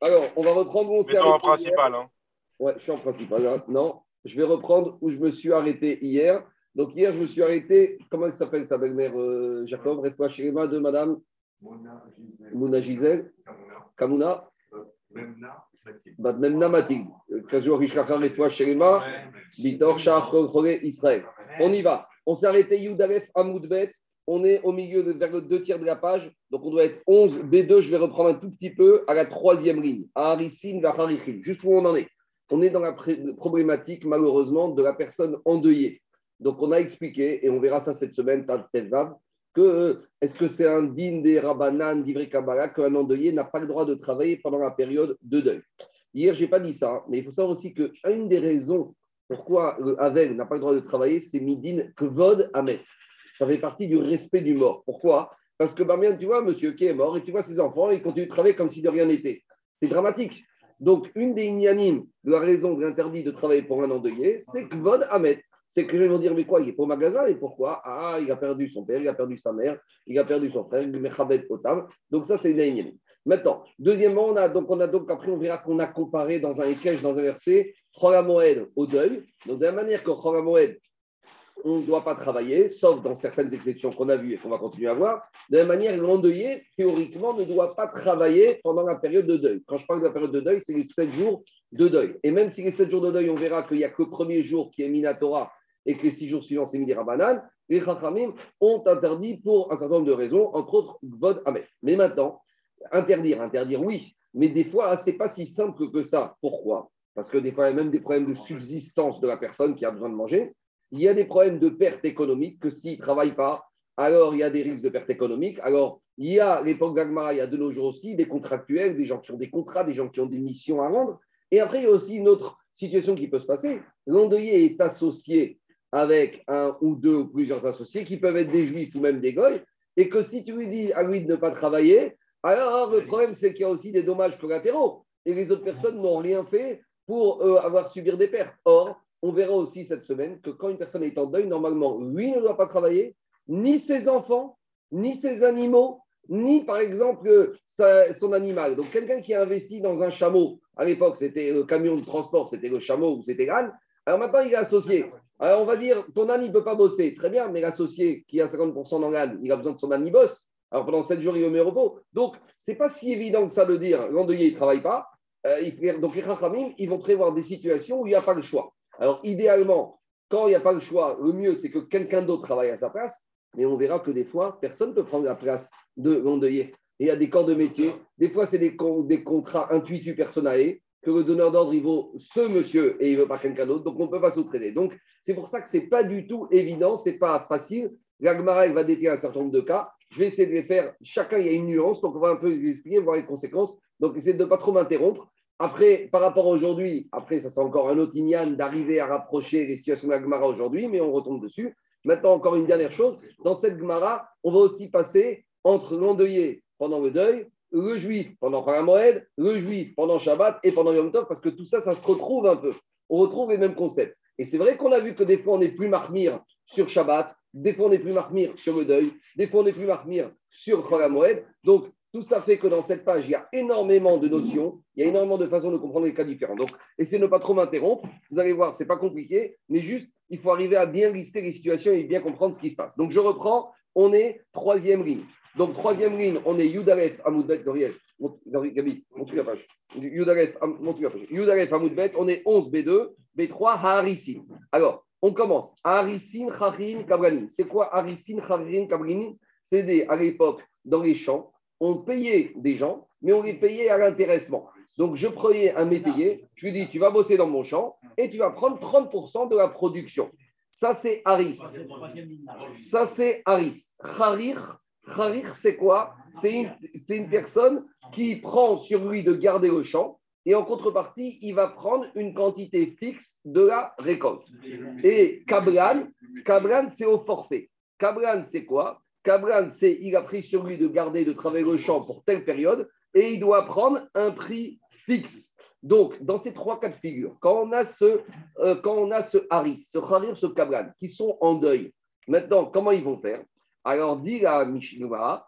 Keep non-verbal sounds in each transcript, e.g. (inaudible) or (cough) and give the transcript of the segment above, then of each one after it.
Alors, on va reprendre où on s'est en arrêté. hier. principal. Hein. Ouais, je suis en principal. hein. Non, je vais reprendre où je me suis arrêté hier. Donc, hier, je me suis arrêté. Comment elle s'appelle ta belle-mère, euh, Jacob? Réfoua Shirima de Madame Mouna Gisèle Kamuna Bat Memna Matig. Kajo Rishkachar Réfoua Shirima Bitor Shah Kol Chole Israël. On y va. On s'est arrêté Youdalef Amoudbet. On est au milieu de vers le deux tiers de la page. Donc, on doit être 11 B2. Je vais reprendre un tout petit peu à la troisième ligne. À Harissin vers Harichin. Juste où on en est. On est dans la problématique, malheureusement, de la personne endeuillée. Donc, on a expliqué, et on verra ça cette semaine, que euh, est-ce que c'est un din des Rabbanan, d'Ivri Kabbalah, qu'un endeuillé n'a pas le droit de travailler pendant la période de deuil? Hier, je n'ai pas dit ça, mais il faut savoir aussi qu'une des raisons pourquoi le Havel n'a pas le droit de travailler, c'est Midin Kvod Amet. Ça fait partie du respect du mort. Pourquoi? Parce que, bien, tu vois, monsieur qui est mort, et tu vois ses enfants, ils continuent de travailler comme si de rien n'était. C'est dramatique. Donc, une des ignanim de la raison de l'interdit de travailler pour un endeuillé, c'est Kvod Amet. C'est que les gens vont dire, mais quoi, il est pas au magasin, et pourquoi? Ah, il a perdu son père, il a perdu sa mère, il a perdu son frère, il est Otam. Donc, ça, c'est une ignanim. Maintenant, deuxièmement, on a donc, on a donc après, on verra qu'on a comparé dans un Ekech, dans un verset, Cholamoed au deuil. Donc, de la manière que Cholamoed, on ne doit pas travailler, sauf dans certaines exceptions qu'on a vues et qu'on va continuer à voir. De la manière, l'endeuillé, théoriquement, ne doit pas travailler pendant la période de deuil. Quand je parle de la période de deuil, c'est les sept jours de deuil. Et même si les sept jours de deuil, on verra qu'il n'y a que le premier jour qui est Minatora et que les six jours suivants, c'est Midi Rabanan, les Chachamim ont interdit pour un certain nombre de raisons, entre autres, Vod. Mais maintenant, interdire, interdire, oui. Mais des fois, ce n'est pas si simple que ça. Pourquoi? Parce que des fois, il y a même des problèmes de subsistance de la personne qui a besoin de manger. Il y a des problèmes de perte économique que s'il ne travaille pas, alors il y a des risques de perte économique. Alors, il y a l'époque d'Agmara, il y a de nos jours aussi des contractuels, des gens qui ont des contrats, des gens qui ont des missions à rendre. Et après, il y a aussi une autre situation qui peut se passer. L'endeuillé est associé avec un ou deux ou plusieurs associés qui peuvent être des juifs ou même des goy. Et que si tu lui dis à lui de ne pas travailler, alors le problème, c'est qu'il y a aussi des dommages collatéraux. Et les autres personnes n'ont rien fait pour euh, avoir subir des pertes. Or, on verra aussi cette semaine que quand une personne est en deuil, normalement, lui ne doit pas travailler, ni ses enfants, ni ses animaux, ni par exemple son animal. Donc quelqu'un qui a investi dans un chameau, à l'époque c'était le camion de transport, c'était le chameau ou c'était l'âne, alors maintenant il est associé. Alors on va dire, ton âne ne peut pas bosser, très bien, mais l'associé qui a 50% dans l'âne, il a besoin de son âne, bosse. Alors pendant 7 jours, il met au repos. Donc c'est pas si évident que ça de dire, l'endeuillé il ne travaille pas. Euh, donc les Rachamim, ils vont prévoir des situations où il n'y a pas le choix. Alors, idéalement, quand il n'y a pas le choix, le mieux, c'est que quelqu'un d'autre travaille à sa place. Mais on verra que des fois, personne ne peut prendre la place de l'endeuillé. Il y a des corps de métier. Des fois, c'est des, con- des contrats intuitus personnels que le donneur d'ordre, il vaut ce monsieur et il ne veut pas quelqu'un d'autre. Donc, on ne peut pas sous-traiter. Donc, c'est pour ça que ce n'est pas du tout évident, ce n'est pas facile. L'Agmara, va décrire un certain nombre de cas. Je vais essayer de les faire. Chacun, il y a une nuance. Donc, on va un peu les expliquer, voir les conséquences. Donc, essayez de ne pas trop m'interrompre. Après, par rapport à aujourd'hui, après, ça sera encore un autre d'arriver à rapprocher les situations de la Gemara aujourd'hui, mais on retombe dessus. Maintenant, encore une dernière chose. Dans cette Gemara, on va aussi passer entre l'endeuillé pendant le deuil, le juif pendant Moed, le juif pendant Shabbat et pendant Yom Tov, parce que tout ça, ça se retrouve un peu. On retrouve les mêmes concepts. Et c'est vrai qu'on a vu que des fois, on est plus marmire sur Shabbat, des fois, on est plus marmire sur le deuil, des fois, on est plus marmire sur Moed. Donc, tout ça fait que dans cette page, il y a énormément de notions, il y a énormément de façons de comprendre les cas différents. Donc, essayez de ne pas trop m'interrompre. Vous allez voir, ce n'est pas compliqué, mais juste, il faut arriver à bien lister les situations et bien comprendre ce qui se passe. Donc, je reprends, on est troisième ligne. Donc, troisième ligne, on est Yudaret Amoudbet, Gabriel. Gabi, montre la page. La page. Amoudbet, on est 11 B2, B3, Harissin. Alors, on commence. Harissin, Charin, Kabranin. C'est quoi Harissin, Charin, Kabranin? C'est des, à l'époque, dans les champs, on payait des gens, mais on les payait à l'intéressement. Donc, je prenais un métayer, je lui dis, tu vas bosser dans mon champ et tu vas prendre 30% de la production. Ça, c'est Haris. Ça, c'est Haris. Harir, Harir, c'est quoi? C'est une, une personne qui prend sur lui de garder le champ et en contrepartie, il va prendre une quantité fixe de la récolte. Et Kabran, Kabran, c'est au forfait. Kabran, c'est quoi? Kabran, c'est il a pris sur lui de garder, de travailler le champ pour telle période et il doit prendre un prix fixe. Donc, dans ces trois cas de figure, quand on a ce, euh, quand on a ce Haris, ce Harir, ce Kabran, qui sont en deuil, maintenant, comment ils vont faire? Alors, dit la Mishnah,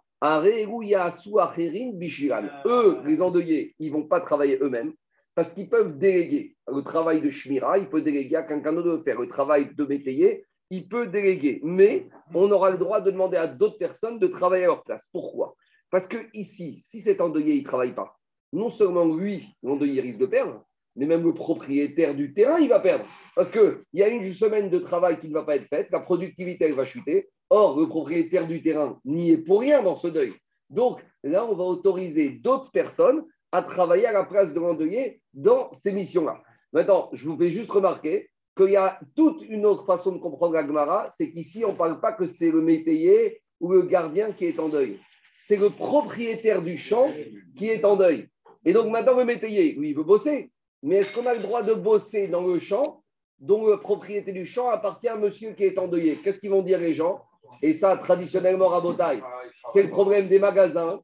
Eux, les endeuillés, ils ne vont pas travailler eux-mêmes parce qu'ils peuvent déléguer le travail de Shmira, il peut déléguer à quelqu'un d'autre de faire le travail de métayer, il peut déléguer. Mais on aura le droit de demander à d'autres personnes de travailler à leur place. Pourquoi? Parce que ici, si cet endeuillé, il ne travaille pas, non seulement lui, l'endeuillé risque de perdre, mais même le propriétaire du terrain, il va perdre. Parce qu'il y a une semaine de travail qui ne va pas être faite, la productivité, elle va chuter. Or, le propriétaire du terrain n'y est pour rien dans ce deuil. Donc là, on va autoriser d'autres personnes à travailler à la place de l'endeuillé dans ces missions-là. Maintenant, je vous fais juste remarquer qu'il y a toute une autre façon de comprendre la Gemara, c'est qu'ici, on ne parle pas que c'est le métayer ou le gardien qui est en deuil. C'est le propriétaire du champ qui est en deuil. Et donc maintenant, le métayer, lui, il veut bosser. Mais est-ce qu'on a le droit de bosser dans le champ dont la propriété du champ appartient à un monsieur qui est endeuillé? Qu'est-ce qu'ils vont dire les gens? Et ça, traditionnellement, Botaï, c'est le problème des magasins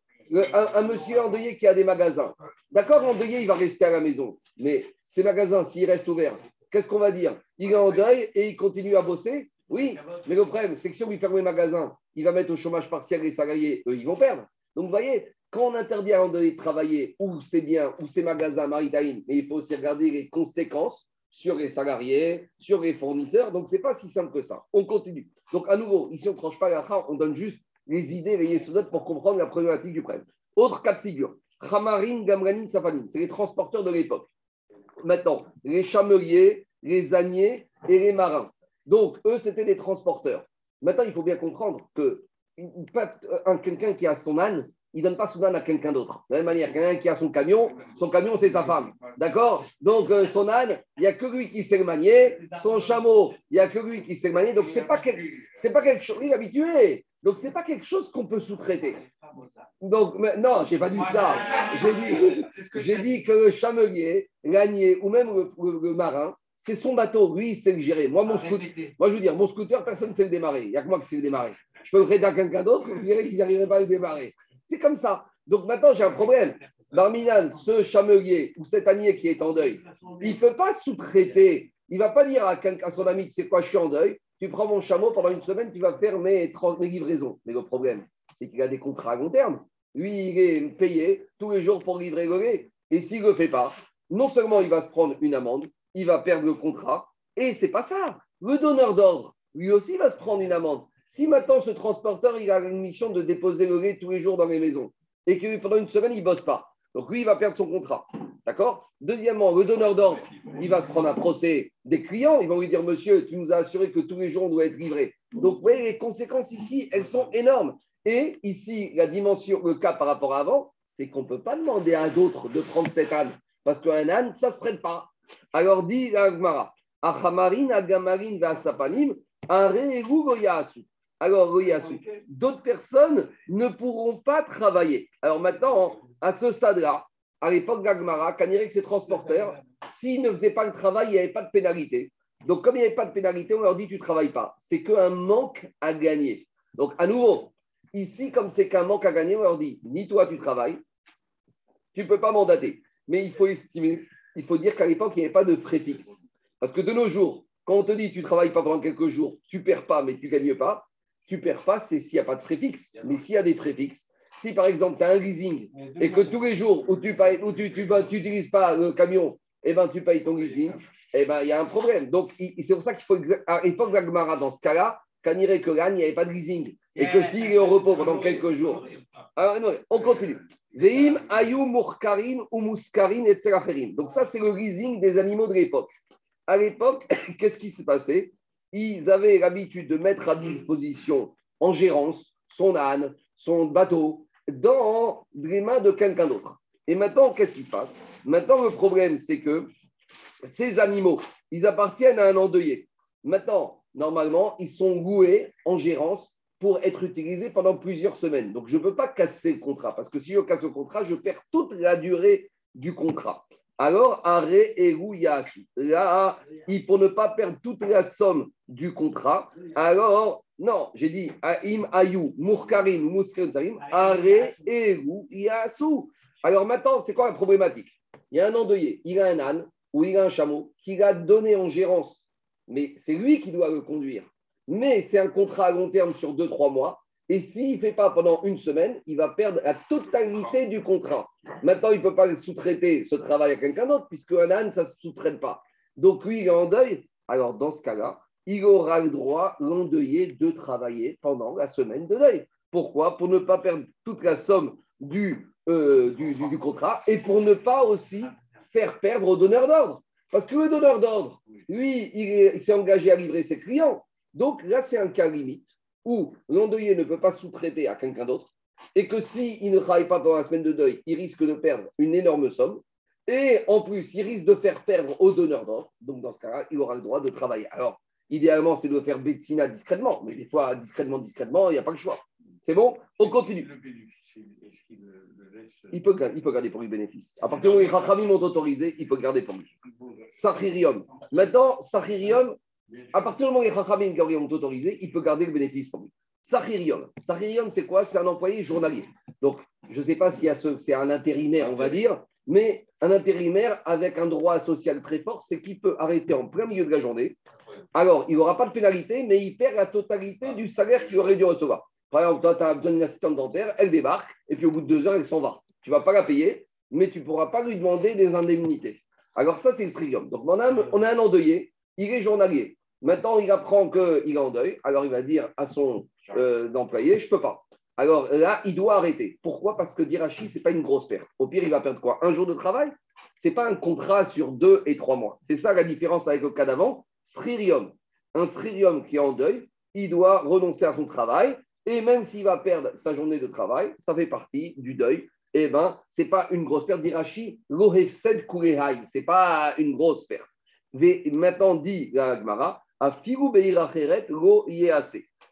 un, monsieur endeuillé qui a des magasins. D'accord, endeuillé, il va rester à la maison. Mais ces magasins, s'ils restent ouverts, qu'est-ce qu'on va dire? Il est en deuil et il continue à bosser? Oui, mais le problème, c'est que si on lui ferme les magasins, il va mettre au chômage partiel les salariés, eux, ils vont perdre. Donc, vous voyez, quand on interdit à de travailler ou c'est bien, ou ses magasins maritaines, mais il faut aussi regarder les conséquences sur les salariés, sur les fournisseurs. Donc, ce n'est pas si simple que ça. On continue. Donc, à nouveau, ici, on ne tranche pas la on donne juste les idées, les yesodotes pour comprendre la problématique du prêt. Autre cas de figure, Khamarin, Gamranin, Safanin, c'est les transporteurs de l'époque. Maintenant, les chameliers, les âniers et les marins. Donc, eux, c'était des transporteurs. Maintenant, il faut bien comprendre que quelqu'un qui a son âne, il ne donne pas son âne à quelqu'un d'autre. De la même manière, quelqu'un qui a son camion, son camion, c'est sa femme. D'accord? Donc, euh, son âne, il n'y a que lui qui sait le manier. Son chameau, il n'y a que lui qui sait le manier. Donc, ce n'est pas, pas quelque chose. Il est habitué. Donc, ce n'est pas quelque chose qu'on peut sous-traiter. Donc, non, je n'ai pas dit ça. J'ai dit, (laughs) j'ai dit que le chamelier, l'ânier ou même le, marin, c'est son bateau. Lui, il sait le gérer. Moi, mon scooter, moi, je veux dire, mon scooter, personne ne sait le démarrer. Il n'y a que moi qui sais le démarrer. Je peux le prêter à quelqu'un d'autre, je dirais qu'ils n'arriveraient pas à le démarrer. C'est comme ça. Donc, maintenant, j'ai un problème. Barminan, ce chamelier ou cet ânier qui est en deuil, il ne peut pas sous-traiter. Il ne va pas dire à, à son ami, tu sais quoi, je suis en deuil tu prends mon chameau pendant une semaine, tu vas faire mes, livraisons. Mais le problème, c'est qu'il a des contrats à long terme. Lui, il est payé tous les jours pour livrer le lait. Et s'il ne le fait pas, non seulement il va se prendre une amende, il va perdre le contrat. Et c'est pas ça. Le donneur d'ordre, lui aussi, va se prendre une amende. Si maintenant ce transporteur, il a une mission de déposer le lait tous les jours dans les maisons et que pendant une semaine, il ne bosse pas, donc lui, il va perdre son contrat. D'accord? Deuxièmement, le donneur d'ordre, il va se prendre un procès des clients. Ils vont lui dire, monsieur, tu nous as assuré que tous les jours, on doit être livré. Donc, vous voyez, les conséquences ici, elles sont énormes. Et ici, la dimension, le cas par rapport à avant, c'est qu'on ne peut pas demander à d'autres de prendre cet âne. Parce qu'un âne, ça ne se prête pas. Alors, dit l'Agmara, Achamarin, Agamarin, Vasapanim, Alors, d'autres personnes ne pourront pas travailler. Alors maintenant, à ce stade-là, à l'époque d'Agmara, avait ces transporteurs, s'ils ne faisaient pas le travail, il n'y avait pas de pénalité. Donc, comme il n'y avait pas de pénalité, on leur dit tu ne travailles pas. C'est qu'un manque à gagner. Donc, à nouveau, ici, comme c'est qu'un manque à gagner, on leur dit ni toi tu travailles, tu ne peux pas mandater. Mais il faut estimer, il faut dire qu'à l'époque, il n'y avait pas de frais fixes. Parce que de nos jours, quand on te dit tu ne travailles pas pendant quelques jours, tu ne perds pas, mais tu ne gagnes pas, tu ne perds pas, c'est s'il n'y a pas de frais fixes. Mais s'il y a des frais fixes, si par exemple tu as un leasing et que tous les jours où tu n'utilises pas le camion, eh ben, tu payes ton leasing, eh ben, il y a un problème. Donc c'est pour ça qu'il faut, à l'époque d'Agmara, dans ce cas-là, quand il que il n'y avait pas de leasing. Et que s'il est au repos pendant quelques jours. Alors, on continue. Veim, ayou, murkarin, ou muskarin, et Donc, ça, c'est le leasing des animaux de l'époque. À l'époque, (coughs) qu'est-ce qui s'est passé Ils avaient l'habitude de mettre à disposition en gérance son âne, son bateau dans les mains de quelqu'un d'autre. Et maintenant, qu'est-ce qui se passe? Maintenant, le problème, c'est que ces animaux, ils appartiennent à un endeuillé. Maintenant, normalement, ils sont loués en gérance pour être utilisés pendant plusieurs semaines. Donc, je ne peux pas casser le contrat, parce que si je casse le contrat, je perds toute la durée du contrat. Alors, arrêt et Là, pour ne pas perdre toute la somme du contrat, alors non, j'ai dit Aim Ayu, Murkarin, Muskarim, Are, Eru, Yasu. Alors maintenant, c'est quoi la problématique? Il y a un endeuillé, il a un âne ou il a un chameau qu'il a donné en gérance, mais c'est lui qui doit le conduire. Mais c'est un contrat à long terme sur 2-3 mois. Et s'il ne fait pas pendant une semaine, il va perdre la totalité du contrat. Maintenant, il ne peut pas sous-traiter ce travail à quelqu'un d'autre, puisque un âne, ça ne se sous-traite pas. Donc, lui, il est en deuil. Alors, dans ce cas-là, il aura le droit, l'endeuillé, de travailler pendant la semaine de deuil. Pourquoi? Pour ne pas perdre toute la somme du, euh, du, du, contrat et pour ne pas aussi faire perdre au donneur d'ordre. Parce que le donneur d'ordre, lui, il s'est engagé à livrer ses clients. Donc là, c'est un cas limite où l'endeuillé ne peut pas sous-traiter à quelqu'un d'autre et que s'il ne travaille pas pendant la semaine de deuil, il risque de perdre une énorme somme. Et en plus, il risque de faire perdre au donneur d'ordre. Donc dans ce cas-là, il aura le droit de travailler. Alors, idéalement, c'est de faire Betsina discrètement. Mais des fois, discrètement, discrètement, il n'y a pas le choix. C'est bon? On continue. Il peut, il peut garder pour lui bénéfice. À partir du moment où les Rachamim ont autorisé, il peut garder pour lui. Sachirium. Maintenant, Sachirium, à partir du moment où les Rachamim ont autorisé, il peut garder le bénéfice pour lui. Sachirium. Sachirium, c'est quoi? C'est un employé journalier. Donc, je ne sais pas si c'est un intérimaire, on va dire, mais un intérimaire avec un droit social très fort, c'est qu'il peut arrêter en plein milieu de la journée. Alors, il n'aura pas de pénalité, mais il perd la totalité du salaire qu'il aurait dû recevoir. Par exemple, toi, tu as besoin d'une assistante dentaire, elle débarque, et puis au bout de deux heures, elle s'en va. Tu ne vas pas la payer, mais tu ne pourras pas lui demander des indemnités. Alors ça, c'est le srium. Donc on a, on a un endeuillé, il est journalier. Maintenant, il apprend qu'il est en deuil, alors il va dire à son euh, employé, je ne peux pas. Alors là, il doit arrêter. Pourquoi? Parce que d'Irachi, ce n'est pas une grosse perte. Au pire, il va perdre quoi? Un jour de travail? Ce n'est pas un contrat sur deux et trois mois. C'est ça la différence avec le cas d'avant. Sririum. Un sririum qui est en deuil, il doit renoncer à son travail et même s'il va perdre sa journée de travail, ça fait partie du deuil. Eh bien, ce n'est pas une grosse perte d'Irachi. Kurehai, ce n'est pas une grosse perte. Maintenant, dit la Gemara,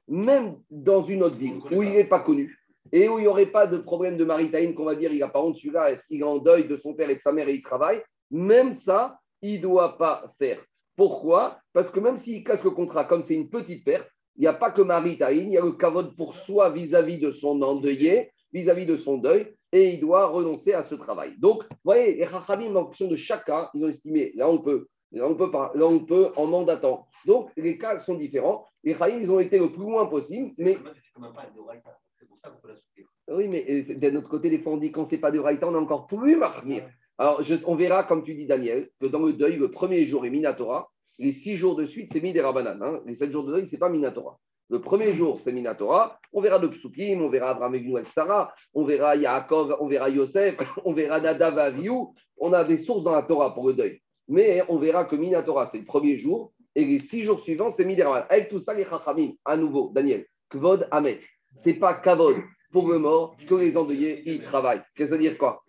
même dans une autre ville où il n'est pas connu et où il n'y aurait pas de problème de maritime, qu'on va dire, il n'a pas honte, celui-là, qu'il est en deuil de son père et de sa mère et il travaille, même ça, il ne doit pas faire. Pourquoi? Parce que même s'il casse le contrat, comme c'est une petite perte, il n'y a pas que Maritaïn, il y a le kavod pour soi vis-à-vis de son endeuillé, vis-à-vis de son deuil, et il doit renoncer à ce travail. Donc, vous voyez, les Chachamim, en fonction de chaque cas, ils ont estimé, là on peut, là on peut pas, là on peut en mandatant. Donc, les cas sont différents. Les Chachamim, ils ont été le plus loin possible, mais... C'est quand même pas de c'est pour ça qu'on peut la soutenir. Oui, mais euh, d'un autre côté, des fois on dit quand c'est pas de Raïta, on est encore plus marmire. Alors, on verra, comme tu dis, Daniel, que dans le deuil, le premier jour est Minatora, les six jours de suite, c'est Midera hein. Les sept jours de deuil, ce n'est pas Minatora. Le premier jour, c'est Minatora. On verra de Psukim, on verra Abraham et Sarah, on verra Yaakov, on verra Yosef, (laughs) on verra Nadav Aviou. On a des sources dans la Torah pour le deuil. Mais on verra que Minatora, c'est le premier jour. Et les six jours suivants, c'est Midera Avec tout ça, les Chachamim, à nouveau, Daniel, Kvod Amet. Ce n'est pas Kavod pour le mort que les endeuillés, ils travaillent. Qu'est-ce que ça veut dire quoi?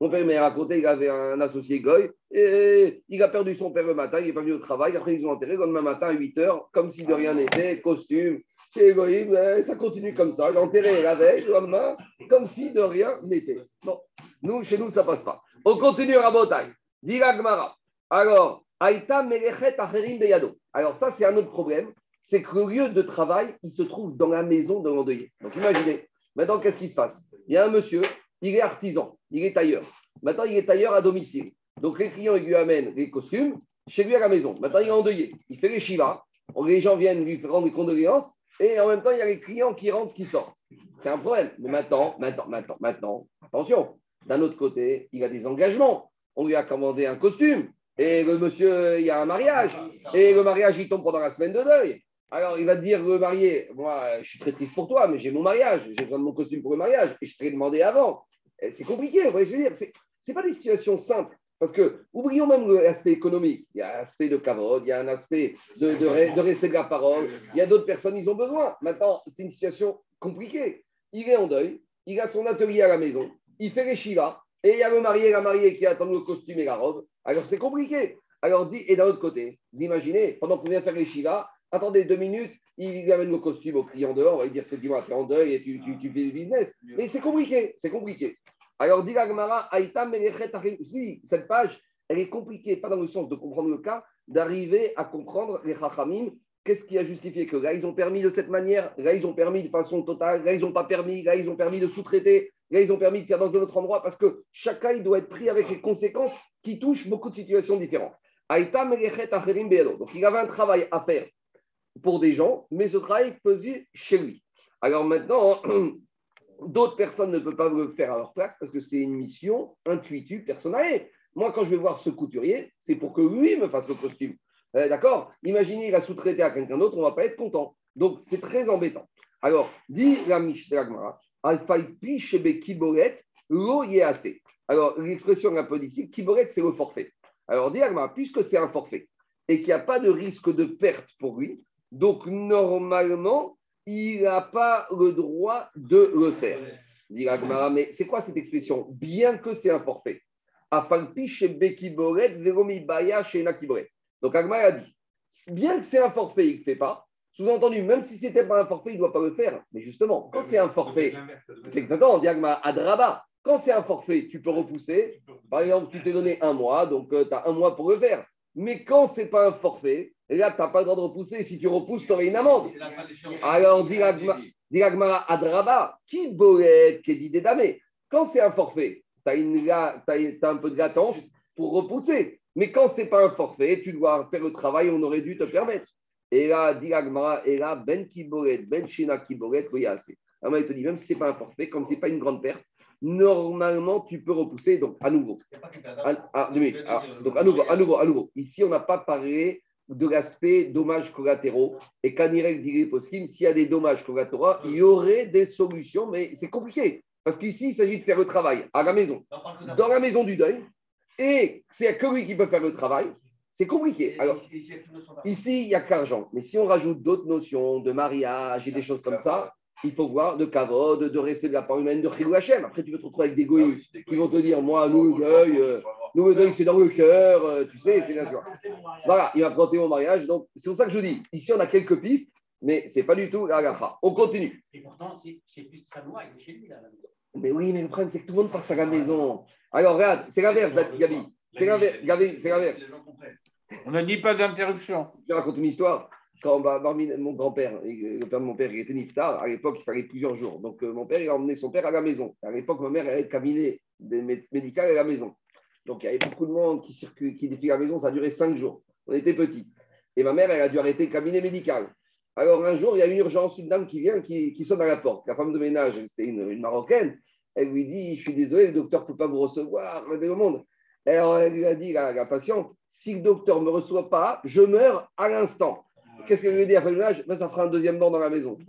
Mon père m'a raconté qu'il avait un associé goy et il a perdu son père le matin, il n'est pas venu au travail. Après, ils ont enterré le lendemain matin à 8 h, comme si de rien n'était, costume. C'est égoïste, ça continue comme ça. Il a enterré la veille, le lendemain, comme si de rien n'était. Non, nous, chez nous, ça passe pas. On continue à Botaï. Gmara. Alors, Aïta Melechet Acherim Beyado. Alors, ça, c'est un autre problème. C'est que le lieu de travail, il se trouve dans la maison de l'endeuillé. Donc, imaginez. Maintenant, qu'est-ce qui se passe? Il y a un monsieur, il est artisan, il est tailleur. Maintenant, il est tailleur à domicile. Donc, les clients, ils lui amènent les costumes chez lui à la maison. Maintenant, il est endeuillé. Il fait les shivas. Les gens viennent lui rendre des condoléances. Et en même temps, il y a les clients qui rentrent, qui sortent. C'est un problème. Mais maintenant, maintenant, maintenant, maintenant, attention. D'un autre côté, il a des engagements. On lui a commandé un costume. Et le monsieur, il y a un mariage. Et le mariage, il tombe pendant la semaine de deuil. Alors, il va te dire, le marié, moi, je suis très triste pour toi, mais j'ai mon mariage. J'ai besoin de mon costume pour le mariage. Et je t'ai demandé avant. C'est compliqué, vous voyez je veux dire. Ce pas des situations simples. Parce que, oublions même l'aspect économique. Il y a un aspect de carotte, il y a un aspect de, respect de la parole. Il y a d'autres personnes, ils ont besoin. Maintenant, c'est une situation compliquée. Il est en deuil, il a son atelier à la maison, il fait les shivas, et il y a le marié et la mariée qui attendent le costume et la robe. Alors, c'est compliqué. Alors, et d'un autre côté, vous imaginez, pendant qu'on vient faire les shivas, attendez deux minutes, il amène le costume au client dehors, on va dire c'est dis-moi, tu es en deuil et tu, tu, tu fais du business. Mais c'est compliqué, c'est compliqué. Alors, dit Gmara, si cette page, elle est compliquée, pas dans le sens de comprendre le cas, d'arriver à comprendre les Chachamim, qu'est-ce qui a justifié que là, ils ont permis de cette manière, là, ils ont permis de façon totale, là, ils n'ont pas permis, là, ils ont permis de sous-traiter, là, ils ont permis de faire dans un autre endroit, parce que chacun, il doit être pris avec les conséquences qui touchent beaucoup de situations différentes. Donc, il avait un travail à faire pour des gens, mais ce travail faisait chez lui. Alors maintenant, (clears throat) d'autres personnes ne peuvent pas le faire à leur place parce que c'est une mission intuitive, personnelle. Moi, quand je vais voir ce couturier, c'est pour que lui me fasse le costume. Euh, d'accord? Imaginez, il a sous-traité à quelqu'un d'autre, on ne va pas être content. Donc, c'est très embêtant. Alors, dit la Shebe Kiboret, lo assez. Alors, l'expression un peu difficile, Kiboret, c'est le forfait. Alors, dit puisque c'est un forfait et qu'il n'y a pas de risque de perte pour lui, donc normalement, il n'a pas le droit de le faire. Dit mais c'est quoi cette expression? Bien que c'est un forfait. Donc Agmar a dit, bien que c'est un forfait, il ne fait pas. Sous-entendu, même si ce n'était pas un forfait, il ne doit pas le faire. Mais justement, quand c'est un forfait, c'est que on dit Agmar, Adraba, quand c'est un forfait, tu peux repousser. Par exemple, tu t'es donné un mois, donc euh, tu as un mois pour le faire. Mais quand ce n'est pas un forfait, là, tu n'as pas le droit de repousser. Si tu repousses, tu aurais une amende. Alors, dit Agmara, Adraba, qui bolet, qui dit damés. Quand c'est un forfait, tu as, un peu de latence pour repousser. Mais quand ce n'est pas un forfait, tu dois faire le travail, on aurait dû te permettre. Et là, dit et là, ben kiboret, ben shina kiboret, oui, assez. Alors, il te dit, même si ce n'est pas un forfait, comme ce n'est pas une grande perte, normalement, tu peux repousser. Donc, à nouveau. Ah, ah, donc, à nouveau, à nouveau, à nouveau. Ici, on n'a pas parlé de l'aspect dommages collatéraux. Et Kanirek dirait Poskim, s'il y a des dommages collatéraux, il y aurait des solutions, mais c'est compliqué. Parce qu'ici, il s'agit de faire le travail à la maison, dans la maison du deuil, et c'est que lui qui peut faire le travail. C'est compliqué. Alors, ici, il n'y a qu'argent. Mais si on rajoute d'autres notions de mariage et des choses comme ça, il faut voir de kavod, de respect de la part humaine, de Hachem. Après, tu peux te retrouver avec des goïs qui vont te dire Moi, nous, le deuil, euh, nous, le deuil, c'est dans le cœur, euh, tu sais, c'est bien sûr. Voilà, il va prêter mon mariage. Donc, c'est pour ça que je dis ici, on a quelques pistes, mais ce n'est pas du tout la gafa. On continue. Et pourtant, c'est plus Sanoa, il est chez lui, là. Mais oui, mais le problème, c'est que tout le monde passe à la maison. Alors, regarde, c'est l'inverse, Gabi. C'est l'inverse, Gabi, c'est l'inverse. On n'a dit pas d'interruption. Je raconte une histoire quand mon grand-père, le père de mon père, il était niftar, à l'époque, il fallait plusieurs jours. Donc, euh, mon père, il a emmené son père à la maison. À l'époque, ma mère avait le cabinet médical à la maison. Donc, il y avait beaucoup de monde qui, circule, qui défile à la maison. Ça a duré cinq jours. On était petits. Et ma mère, elle a dû arrêter le cabinet médical. Alors, un jour, il y a une urgence, une dame qui vient, qui, sonne à la porte. La femme de ménage, c'était une, Marocaine. Elle lui dit Je suis désolé, le docteur ne peut pas vous recevoir. au monde. Alors, elle lui a dit, la, la patiente Si le docteur ne me reçoit pas, je meurs à l'instant. Qu'est-ce qu'elle lui dit après le ménage? Ben, Ça fera un deuxième banc dans la maison. (laughs)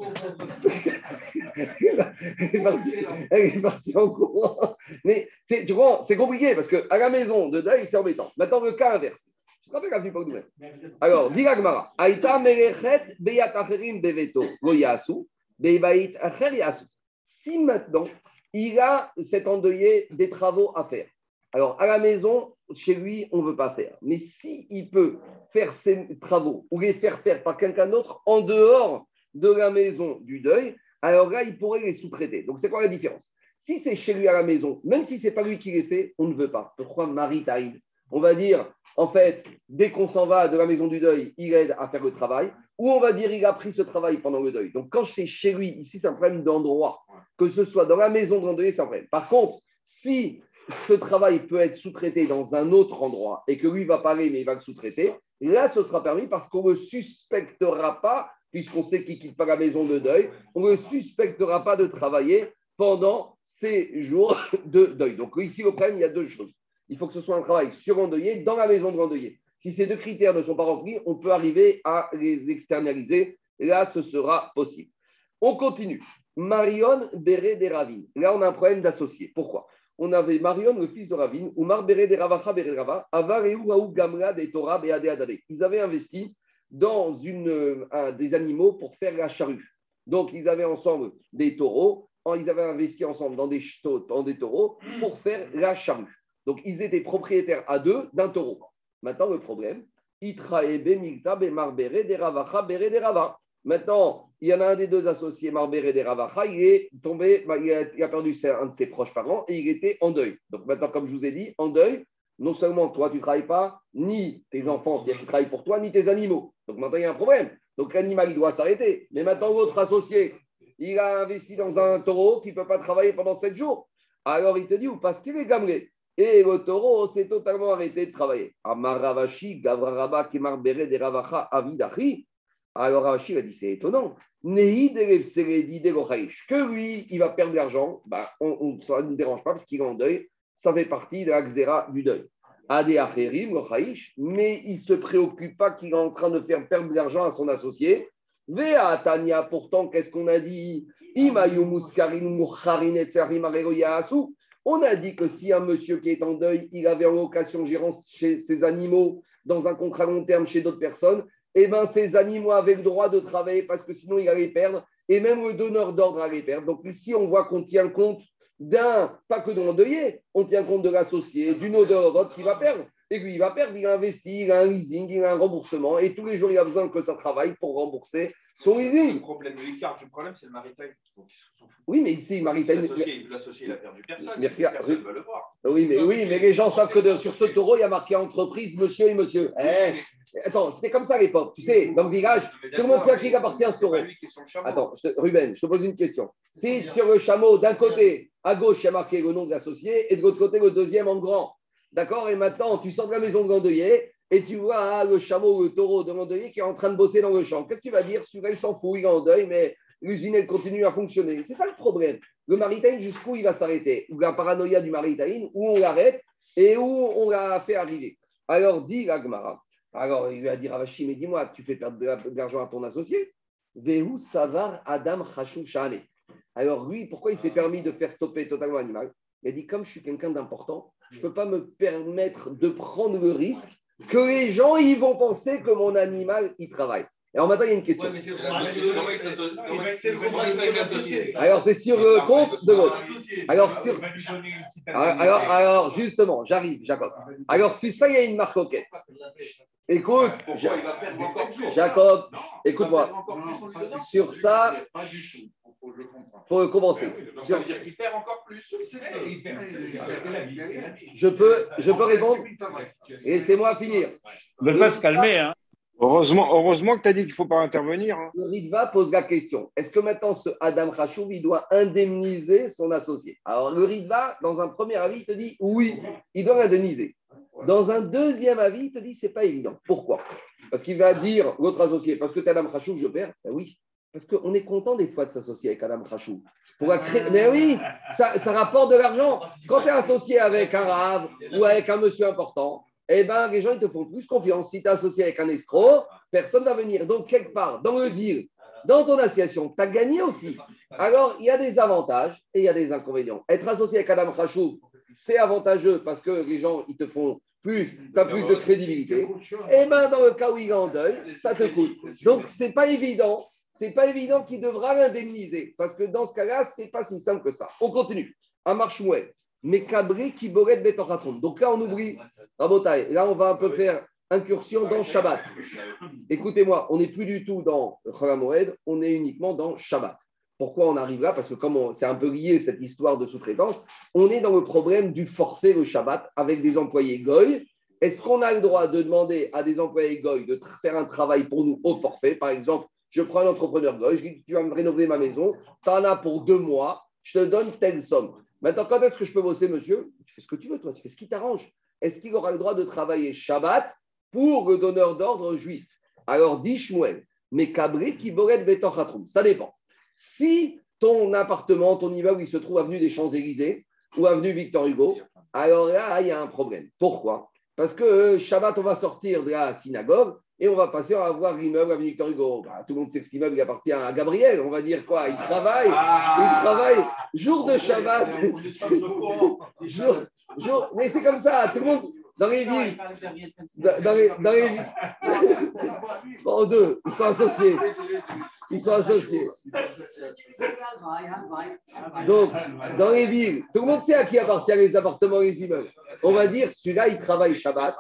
elle, est partie, en courant. Mais tu vois, c'est compliqué parce qu'à la maison de deuil, c'est embêtant. Maintenant, le cas inverse. Tu te rappelles la pas Alors, dit Gmara Aïta merechet beyat acherim beveto goyasu beibaït acher. Si maintenant, il a cet endeuillé des travaux à faire. Alors, à la maison, chez lui, on ne veut pas faire. Mais s'il il peut faire ses travaux ou les faire faire par quelqu'un d'autre en dehors de la maison du deuil, alors là, il pourrait les sous-traiter. Donc, c'est quoi la différence? Si c'est chez lui à la maison, même si ce n'est pas lui qui les fait, on ne veut pas. Pourquoi maritime On va dire, en fait, dès qu'on s'en va de la maison du deuil, il aide à faire le travail. Ou on va dire, il a pris ce travail pendant le deuil. Donc, quand c'est chez lui, ici, c'est un problème d'endroit. Que ce soit dans la maison de deuil, c'est un problème. Par contre, si ce travail peut être sous-traité dans un autre endroit et que lui va parler, mais il va le sous-traiter, là, ce sera permis parce qu'on ne suspectera pas, puisqu'on sait qu'il ne quitte pas la maison de deuil, on ne suspectera pas de travailler pendant ces jours (laughs) de deuil. Donc ici, au problème, il y a deux choses. Il faut que ce soit un travail sur dans la maison de endeuillé. Si ces deux critères ne sont pas remplis, on peut arriver à les externaliser. Là, ce sera possible. On continue. Marion Béré des Ravines. Là, on a un problème d'associé. Pourquoi? On avait Marion, le fils de Ravine, ou Marbere de Ravacha Bere Rava, Gamra de Torah Ils avaient investi dans une, euh, des animaux pour faire la charrue. Donc, ils avaient ensemble des taureaux, ils avaient investi ensemble dans des, dans des taureaux pour faire la charrue. Donc, ils étaient propriétaires à deux d'un taureau. Maintenant, le problème. Maintenant, il y en a un des deux associés, Marbéré des Ravacha, il est tombé, bah, il, a, perdu un de ses proches parents et il était en deuil. Donc maintenant, comme je vous ai dit, en deuil, non seulement toi, tu ne travailles pas, ni tes enfants qui travaillent pour toi, ni tes animaux. Donc maintenant, il y a un problème. Donc l'animal, il doit s'arrêter. Mais maintenant, votre associé, il a investi dans un taureau qui ne peut pas travailler pendant sept jours. Alors il te dit, ou parce qu'il est gamré. Et le taureau s'est totalement arrêté de travailler. Alors Rachid a dit c'est étonnant. Que lui, il va perdre de l'argent, bah, ça ne nous dérange pas parce qu'il est en deuil. Ça fait partie de la xéra du deuil. Mais il ne se préoccupe pas qu'il est en train de faire perdre de l'argent à son associé. Vea Tania, pourtant, qu'est-ce qu'on a dit? On a dit que si un monsieur qui est en deuil, il avait en location gérance chez ses animaux dans un contrat long terme chez d'autres personnes, eh bien, ces animaux avaient le droit de travailler parce que sinon, il allait perdre. Et même le donneur d'ordre allait perdre. Donc ici, on voit qu'on tient compte d'un, pas que de l'endeuillé, on tient compte de l'associé, d'une odeur qui va perdre. Et lui, il va perdre, il a investi, il a un leasing, il a un remboursement, et tous les jours, il a besoin que ça travaille pour rembourser son leasing. Le problème, l'écart du problème, c'est le maritime. Oui, mais ici, maritime. L'associé, il a perdu personne. Mais, personne ne veut le voir. Oui, mais, oui, mais les gens savent que sur ce taureau, il y a marqué entreprise, monsieur et monsieur. Eh, attends, c'était comme ça à l'époque. Tu sais, dans le village, tout le monde sait à qui appartient ce taureau. Attends, Ruben, je te pose une question. Si sur le chameau, d'un côté, à gauche, il y a marqué le nom de l'associé, et de l'autre côté, le deuxième en grand. D'accord Et maintenant, tu sors de la maison de l'endeuillé et tu vois ah, le chameau, le taureau de l'endeuillé qui est en train de bosser dans le champ. Qu'est-ce que tu vas dire? Celui-là, il s'en fout, il est en deuil, mais l'usine, elle continue à fonctionner. C'est ça le problème. Le maritime, jusqu'où il va s'arrêter? Ou la paranoïa du maritime, où on l'arrête et où on l'a fait arriver? Alors, dit l'Agmara. Alors, il lui a dit Ravashi, mais dis-moi, tu fais perdre de l'argent à ton associé? Vehu Savar Adam Chashou Shane. Alors, lui, pourquoi il s'est permis de faire stopper totalement l'animal? Il a dit Comme je suis quelqu'un d'important, je ne peux pas me permettre de prendre le risque que les gens ils vont penser que mon animal il travaille. Alors maintenant, il y a une question. alors, c'est sur le compte de l'autre. Alors, sur... alors, alors, justement, j'arrive, Jacob. Alors, si ça, il y a une marque OK. Écoute, Jacob, écoute-moi. Sur ça, pour commencer. Ça veut dire qu'il perd encore plus. Je peux, je peux répondre Laissez-moi finir. Vous ne pas se calmer. Hein. Heureusement, heureusement que tu as dit qu'il ne faut pas intervenir. Hein. Le Ritva pose la question est-ce que maintenant ce Adam il doit indemniser son associé? Alors le Ritva, dans un premier avis, il te dit oui, il doit indemniser. Dans un deuxième avis, il te dit c'est pas évident. Pourquoi? Parce qu'il va dire l'autre associé parce que tu Adam Rachoub, je perds. Ben oui, parce qu'on est content des fois de s'associer avec Adam Khachou. Pour Mais oui, ça, rapporte de l'argent. Quand tu es associé avec un rave ou avec un monsieur important, eh ben, les gens ils te font plus confiance. Si tu es associé avec un escroc, personne ne va venir. Donc, quelque part, dans le deal, dans ton association, tu as gagné aussi. Alors, il y a des avantages et il y a des inconvénients. Être associé avec Adam Khachou, c'est avantageux parce que les gens ils te font plus, tu as plus de crédibilité. Et eh ben, dans le cas où il est en deuil, ça te coûte. Donc, ce n'est pas évident c'est pas évident qu'il devra l'indemniser, parce que dans ce cas-là, c'est pas si simple que ça. On continue. À Marchmouet, mais cabré qui boret Donc là, on oublie Rabotai. Là, on va un peu faire incursion dans Shabbat. Écoutez-moi, on n'est plus du tout dans Moed, on est uniquement dans Shabbat. Pourquoi on arrive là? Parce que comme c'est un peu lié cette histoire de sous-traitance, on est dans le problème du forfait le Shabbat avec des employés goy. Est-ce qu'on a le droit de demander à des employés goy de faire un travail pour nous au forfait? Par exemple, je prends un entrepreneur gauche, je dis tu vas me rénover ma maison, tu en as pour deux mois, je te donne telle somme. Maintenant, quand est-ce que je peux bosser, monsieur? Tu fais ce que tu veux, toi, tu fais ce qui t'arrange. Est-ce qu'il aura le droit de travailler Shabbat pour le donneur d'ordre juif? Alors, dit Shmuel, mais cabré qui boret Ça dépend. Si ton appartement, ton immeuble, il se trouve avenue des Champs-Élysées ou avenue Victor Hugo, alors là, il y a un problème. Pourquoi? Parce que euh, Shabbat, on va sortir de la synagogue et on va passer à voir l'immeuble à Victor Hugo. Bah, tout le monde sait que cet immeuble appartient à Gabriel. On va dire quoi Il travaille, il travaille jour de Shabbat. (laughs) jour, mais c'est comme ça, tout le monde. Dans les villes, dans, les, dans les villes, (laughs) en deux, ils sont associés. Ils sont associés. Donc, dans les villes, tout le monde sait à qui appartient les appartements et les immeubles. On va dire, celui-là, il travaille Shabbat.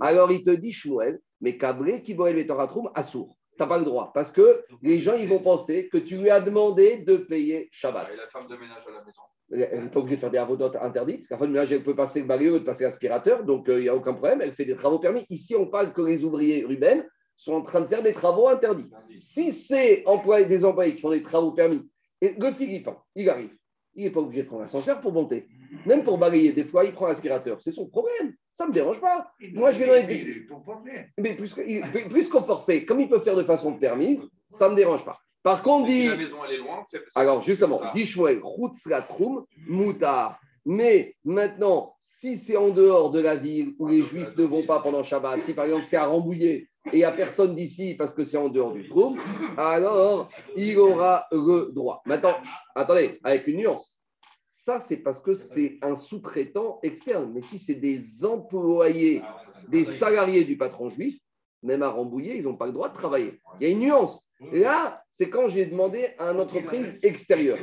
Alors, il te dit, Shmuel, mais Cabré qui boit les à sourd. Tu n'as pas le droit. Parce que les gens, ils vont penser que tu lui as demandé de payer Shabbat. Et la femme de ménage à la maison elle n'est pas obligée de faire des avodotes interdites. La femme de ménage, elle peut passer le balai de passer l'aspirateur, donc euh, il n'y a aucun problème. Elle fait des travaux permis. Ici, on parle que les ouvriers Ruben sont en train de faire des travaux interdits. Si c'est des employés qui font des travaux permis, et le Philippin, il arrive, il n'est pas obligé de prendre l'ascenseur pour monter. Même pour balayer, des fois, il prend l'aspirateur. C'est son problème. Ça ne me dérange pas. Moi, je vais dans les- Mais plus, qu'au forfait, comme il peut faire de façon permise, ça ne me dérange pas. Par contre, Si dit. la maison elle est loin, c'est. c'est- Alors, justement, dit Shmuel, troum, moutard. Mais maintenant, si c'est en dehors de la ville où les Juifs ne vont pas pendant Shabbat, si par exemple c'est à Rambouillet et a personne d'ici parce que c'est en dehors du troum, alors il aura le droit. Maintenant, attendez, avec une nuance. Ça, c'est parce que c'est un sous-traitant externe. Mais si c'est des employés, des salariés du patron juif, même à Rambouillet, ils n'ont pas le droit de travailler. Il y a une nuance. Là, c'est quand j'ai demandé à une entreprise extérieure.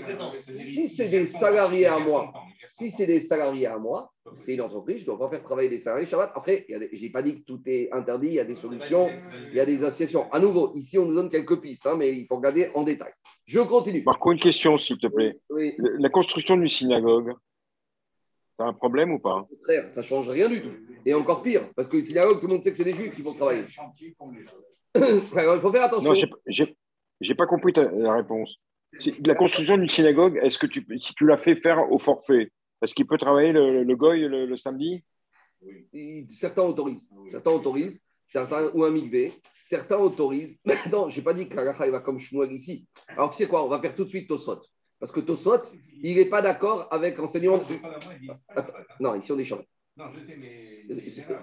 Si c'est des salariés à moi, si c'est des salariés à moi, c'est une entreprise, je dois pas faire travailler des salariés Shabbat. Après, des- j'ai pas dit que tout est interdit, il y a des solutions, il y a des associations. À nouveau, ici, on nous donne quelques pistes, hein, mais il faut regarder en détail. Je continue. Marco, une question, s'il te plaît. Oui, La construction d'une synagogue, c'est un problème ou pas? Au contraire, ça change rien du tout. Et encore pire, parce que le synagogue, tout le monde sait que c'est des juifs qui vont travailler. Alors, (coughs) il faut faire attention. Non, j'ai- j'ai j'ai pas compris ta, la réponse. La construction d'une synagogue, est-ce que tu, si tu l'as fait faire au forfait, est-ce qu'il peut travailler le, le goy le, le samedi? Certains autorisent. Certains autorisent, certains ou un migvé. Certains autorisent. (coughs) Non, je n'ai pas dit que Kagacha il va comme Shmuel ici. Alors, tu sais quoi On va faire tout de suite Tosot. Parce que Tosot, il n'est pas d'accord avec l'enseignement. Non, ici on est champ. Non, je sais, mais.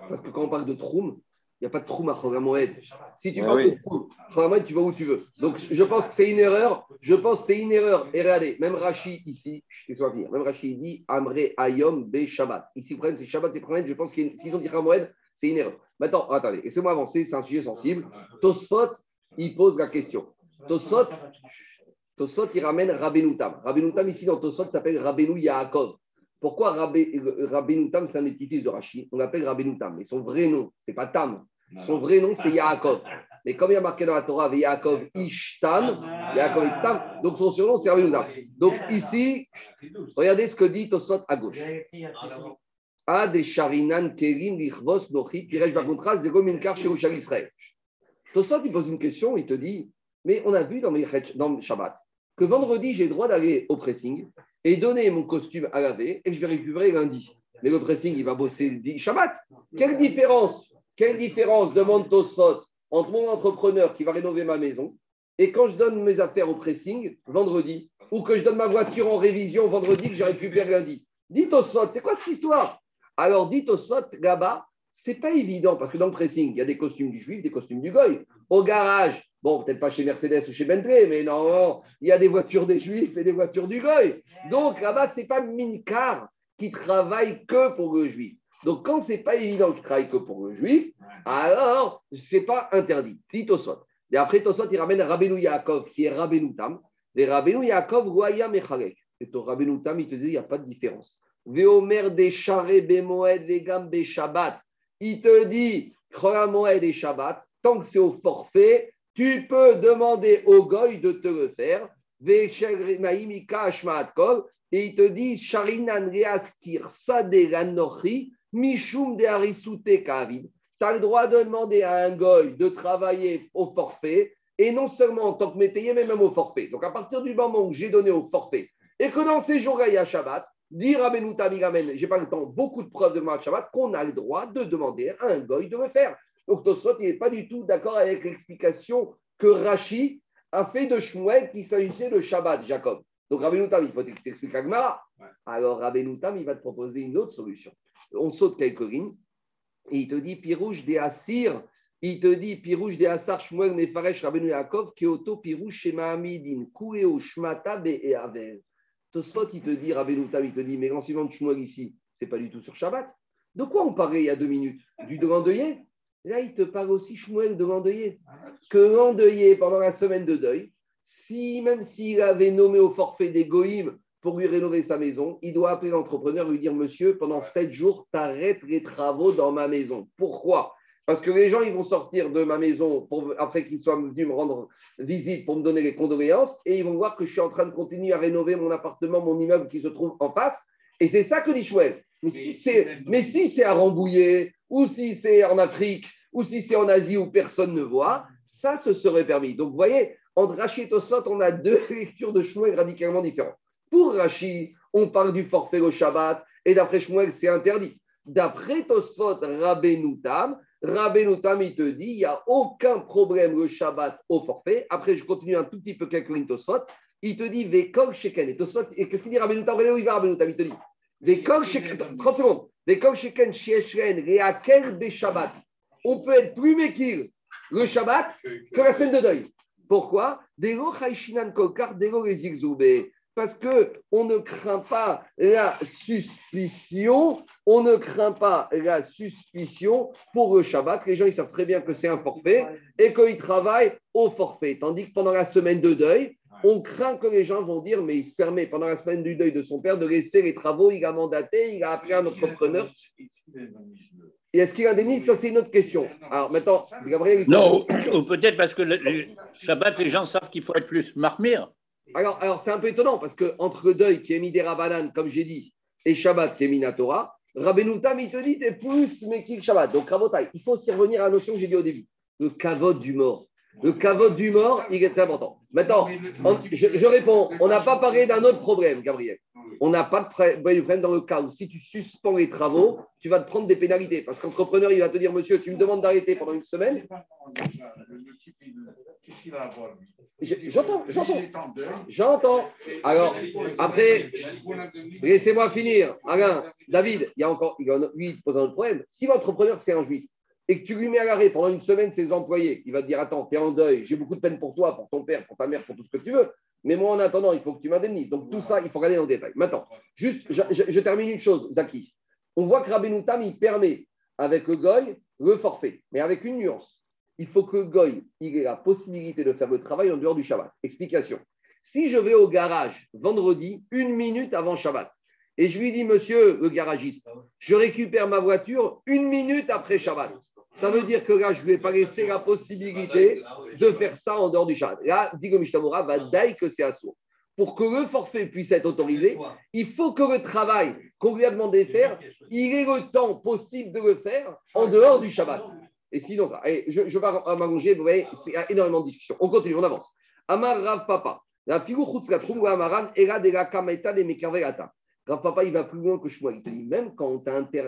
Parce que quand on parle de Troum, il n'y a pas de Troum à Chogamoed. Si tu parles oui. de Troum, Chogamoed, tu vas où tu veux. Donc, je pense que c'est une erreur. Je pense que c'est une erreur. Et regardez, même Rashi ici, je vais venir. Même Rashi il dit Amre Ayom Be Shabbat. Ici, le problème, c'est Shabbat, c'est problème. Je pense que s'ils ont dit Chogamoed, c'est une erreur. Maintenant, attendez, laissez-moi avancer, c'est un sujet sensible. Tosfot, il pose la question. Tosfot, Tosfot, il ramène Rabbeinu Tam. Rabbeinu Tam, ici, dans Tosfot, s'appelle Rabbeinu Yaakov. Pourquoi euh, Rabbeinu Tam, c'est un des petits-fils de Rashi On l'appelle Rabbeinu Tam. Mais son vrai nom, c'est pas Tam. Son vrai nom, c'est Yaakov. Mais comme il y a marqué dans la Torah, Yaakov Ishtam, Yaakov est Tam, donc son surnom, c'est Rabbeinu Tam. Donc ici, regardez ce que dit Tosfot à gauche. A des Sharinan Kerim Lichvos Nochi Piresh Israël. Tosfot, il pose une question, il te dit Mais on a vu dans, mes, dans le Shabbat que vendredi, j'ai le droit d'aller au pressing et donner mon costume à laver et je vais récupérer lundi. Mais le pressing, il va bosser le Shabbat. Quelle différence Quelle différence demande Tosfot entre mon entrepreneur qui va rénover ma maison et quand je donne mes affaires au pressing vendredi ou que je donne ma voiture en révision vendredi que je récupère lundi? Dites Tosfot, c'est quoi cette histoire? Alors dites Tosfot, là-bas, c'est pas évident parce que dans le pressing, il y a des costumes du juif, des costumes du goy. Au garage, bon, peut-être pas chez Mercedes ou chez Bentley, mais non, il y a des voitures des juifs et des voitures du goy. Donc là-bas, c'est pas Mincar qui travaille que pour le juif. Donc quand c'est pas évident qu'il travaille que pour le juif, alors c'est pas interdit. Dit Tosfot. Et après Tosfot, il ramène Rabbeinu Yaakov qui est Rabbeinu Tam. Et Rabbeinu Yaakov, Goya Mechalek. Et ton Rabbeinu Tam, il te dit, il n'y a pas de différence. Veomer des charrés bemoed vegam be Shabbat. Il te dit, Moed et Shabbat, tant que c'est au forfait, tu peux demander au goy de te le faire. Et il te dit, Sharinan Mishum de Kavid. Tu as le droit de demander à un goy de travailler au forfait, et non seulement en tant que métayer, mais même au forfait. Donc à partir du moment où j'ai donné au forfait, et que dans ces jours-là, il y a Shabbat, dire à Migamen, j'ai pas le temps, beaucoup de preuves de moi Shabbat, qu'on a le droit de demander à un goy de le faire. Donc Tosfot, il n'est pas du tout d'accord avec l'explication que Rashi a fait de Shmuel qu'il s'agissait de Shabbat, Jacob. Donc Rabbeinu Tam, il faut t'expliquer à Gemara. Alors Rabbeinu Tam, il va te proposer une autre solution. On saute quelques lignes et il te dit Pirouche des Assir. Il te dit Pirouche des Assar Shmuel Mefaresh Rabbeinu Yaakov Keoto Pirouche Shema Amidin Kureo Shmata Be et Avel. Tosfot, il te dit Rabbeinu Tam, il te dit mais l'enseignement de Shmuel ici, c'est pas du tout sur Shabbat. De quoi on parlait il y a deux minutes? Du l'endeuillé Là, il te parle aussi Shmuel de l'endeuillé. Que l'endeuillé, pendant la semaine de deuil, si même s'il avait nommé au forfait des goïms pour lui rénover sa maison, il doit appeler l'entrepreneur et lui dire Monsieur, pendant sept jours, t'arrêtes les travaux dans ma maison. Pourquoi? Parce que les gens, ils vont sortir de ma maison pour, après qu'ils soient venus me rendre visite pour me donner les condoléances et ils vont voir que je suis en train de continuer à rénover mon appartement, mon immeuble qui se trouve en face. Et c'est ça que dit Chouette. Mais, si c'est, mais si c'est à Rambouillet, ou si c'est en Afrique, ou si c'est en Asie où personne ne voit, ça, ce serait permis. Donc, vous voyez, entre Rachid et Tosfot, on a deux (laughs) lectures de Shmuel radicalement différentes. Pour Rashi, on parle du forfait le Shabbat, et d'après Shmuel, c'est interdit. D'après Tosfot Rabbenoutam, Rabbenoutam, il te dit, il n'y a aucun problème le Shabbat au forfait. Après, je continue un tout petit peu quelques lignes Tosfot. Il te dit, Vekol Sheken. Et qu'est-ce qu'il dit Rabbenoutam il va Rabbenoutam, il te dit, 30 secondes. On peut être plus mékir le Shabbat que la semaine de deuil. Pourquoi? Parce que on ne craint pas la suspicion, on ne craint pas la suspicion pour le Shabbat. Les gens ils savent très bien que c'est un forfait et qu'ils travaillent au forfait. Tandis que pendant la semaine de deuil, on craint que les gens vont dire, mais il se permet pendant la semaine du deuil de son père de laisser les travaux, il a mandaté, il a appelé un entrepreneur. Et est-ce qu'il indemnise Ça, c'est une autre question. Alors maintenant, Gabriel. il- Non, ou, peut-être parce que le, le Shabbat, les gens savent qu'il faut être plus marmire. Alors, alors c'est un peu étonnant parce que entre le deuil qui est mis des Rabanan, comme j'ai dit, et Shabbat qui est mis Natora, Rabbenoutam, il te dit, t'es plus Mekil Shabbat? Donc, Rabotai, il faut aussi revenir à la notion que j'ai dit au début le kavod du mort. Le kavod du mort, il est très important. Maintenant, je, réponds, on n'a pas parlé d'un autre problème, Gabriel. On n'a pas de problème dans le cas où si tu suspends les travaux, tu vas te prendre des pénalités. Parce qu'entrepreneur, il va te dire, monsieur, tu me demandes d'arrêter pendant une semaine, j'entends, j'entends. J'entends. Alors, après, Laissez-moi finir. Alain, David, il y a encore, il y lui, pose un autre problème. Si l'entrepreneur, c'est un juif, et que tu lui mets à l'arrêt pendant une semaine ses employés, il va te dire Attends, tu es en deuil, j'ai beaucoup de peine pour toi, pour ton père, pour ta mère, pour tout ce que tu veux. Mais moi, en attendant, il faut que tu m'indemnises. Donc, tout ça, il faut regarder en détail. Maintenant, juste, je, termine une chose, Zaki. On voit que Rabbenoutam, il permet, avec le goy, le forfait, mais avec une nuance. Il faut que le goy, ait la possibilité de faire le travail en dehors du Shabbat. Explication. Si je vais au garage vendredi, une minute avant Shabbat, et je lui dis, monsieur le garagiste, je récupère ma voiture une minute après Shabbat. Ça veut dire que là, je ne lui ai pas laissé la possibilité de faire ça en dehors du Shabbat. Là, dit le Mishtamura, va daï que c'est assaut. Pour que le forfait puisse être autorisé, il faut que le travail qu'on lui a demandé de faire, il ait le temps possible de le faire en dehors du Shabbat. Et sinon. Allez, je, je vais m'allonger, vous voyez, c'est énormément de discussions. On continue, on avance. Amar Rav Papa. La figure Amaran, Era de la Kameta de Mekarvelata. Rav Papa, il va plus loin que Shmuel. Il te dit, même quand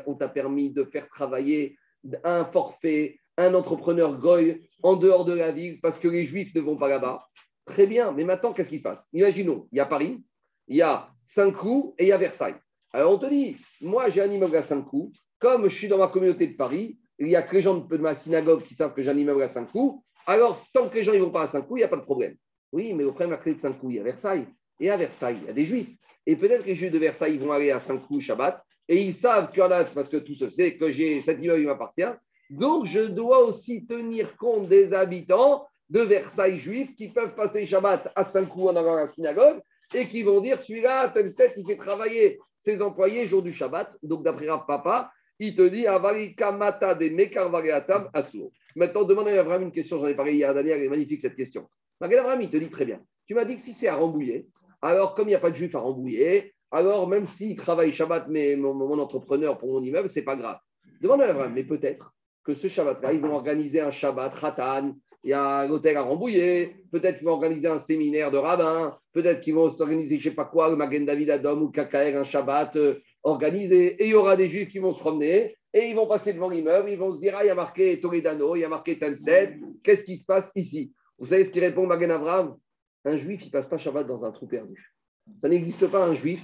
on t'a permis de faire travailler un forfait, un entrepreneur goy en dehors de la ville parce que les juifs ne vont pas là-bas, très bien. Mais maintenant, qu'est-ce qui se passe? Imaginons, il y a Paris, il y a Saint-Cloud et il y a Versailles. Alors on te dit, moi j'ai un immeuble à Saint-Cloud, comme je suis dans ma communauté de Paris, il n'y a que les gens de ma synagogue qui savent que j'ai un immeuble à Saint-Cloud, alors tant que les gens ne vont pas à Saint-Cloud, il n'y a pas de problème. Oui, mais au problème, à clé de Saint-Cloud, il y a Versailles. Et à Versailles, il y a des juifs. Et peut-être que les juifs de Versailles vont aller à Saint-Cloud Shabbat, et ils savent qu'il y en a, parce que tout se sait, que j'ai cet immeuble, m'appartient. Donc je dois aussi tenir compte des habitants de Versailles juifs qui peuvent passer Shabbat à Saint-Cloud en allant à la synagogue et qui vont dire celui-là, tête, il fait travailler ses employés jour du Shabbat. Donc, d'après Rav Papa, il te dit Avarika mata de mekarvareatam asur. Maintenant, demande à Abraham une question. J'en ai parlé hier Daniel, elle est magnifique cette question. Abraham, il te dit très bien. Tu m'as dit que si c'est à Rambouillet, alors comme il n'y a pas de juif à Rambouillet, alors même s'il travaille Shabbat, mais mon, entrepreneur pour mon immeuble, c'est pas grave. Demande à Abraham, mais peut-être que ce Shabbat-là, ils vont organiser un Shabbat Ratan, il y a un hôtel à Rambouillet, peut-être qu'ils vont organiser un séminaire de rabbins, peut-être qu'ils vont s'organiser, je ne sais pas quoi, le Magen David Adom ou KKR, un Shabbat euh, organisé, et il y aura des juifs qui vont se promener, et ils vont passer devant l'immeuble, ils vont se dire, ah, il y a marqué Toledano, il y a marqué Tansted, qu'est-ce qui se passe ici? Vous savez ce qu'il répond Magen Avram Un juif, il ne passe pas Shabbat dans un trou perdu. Ça n'existe pas un juif.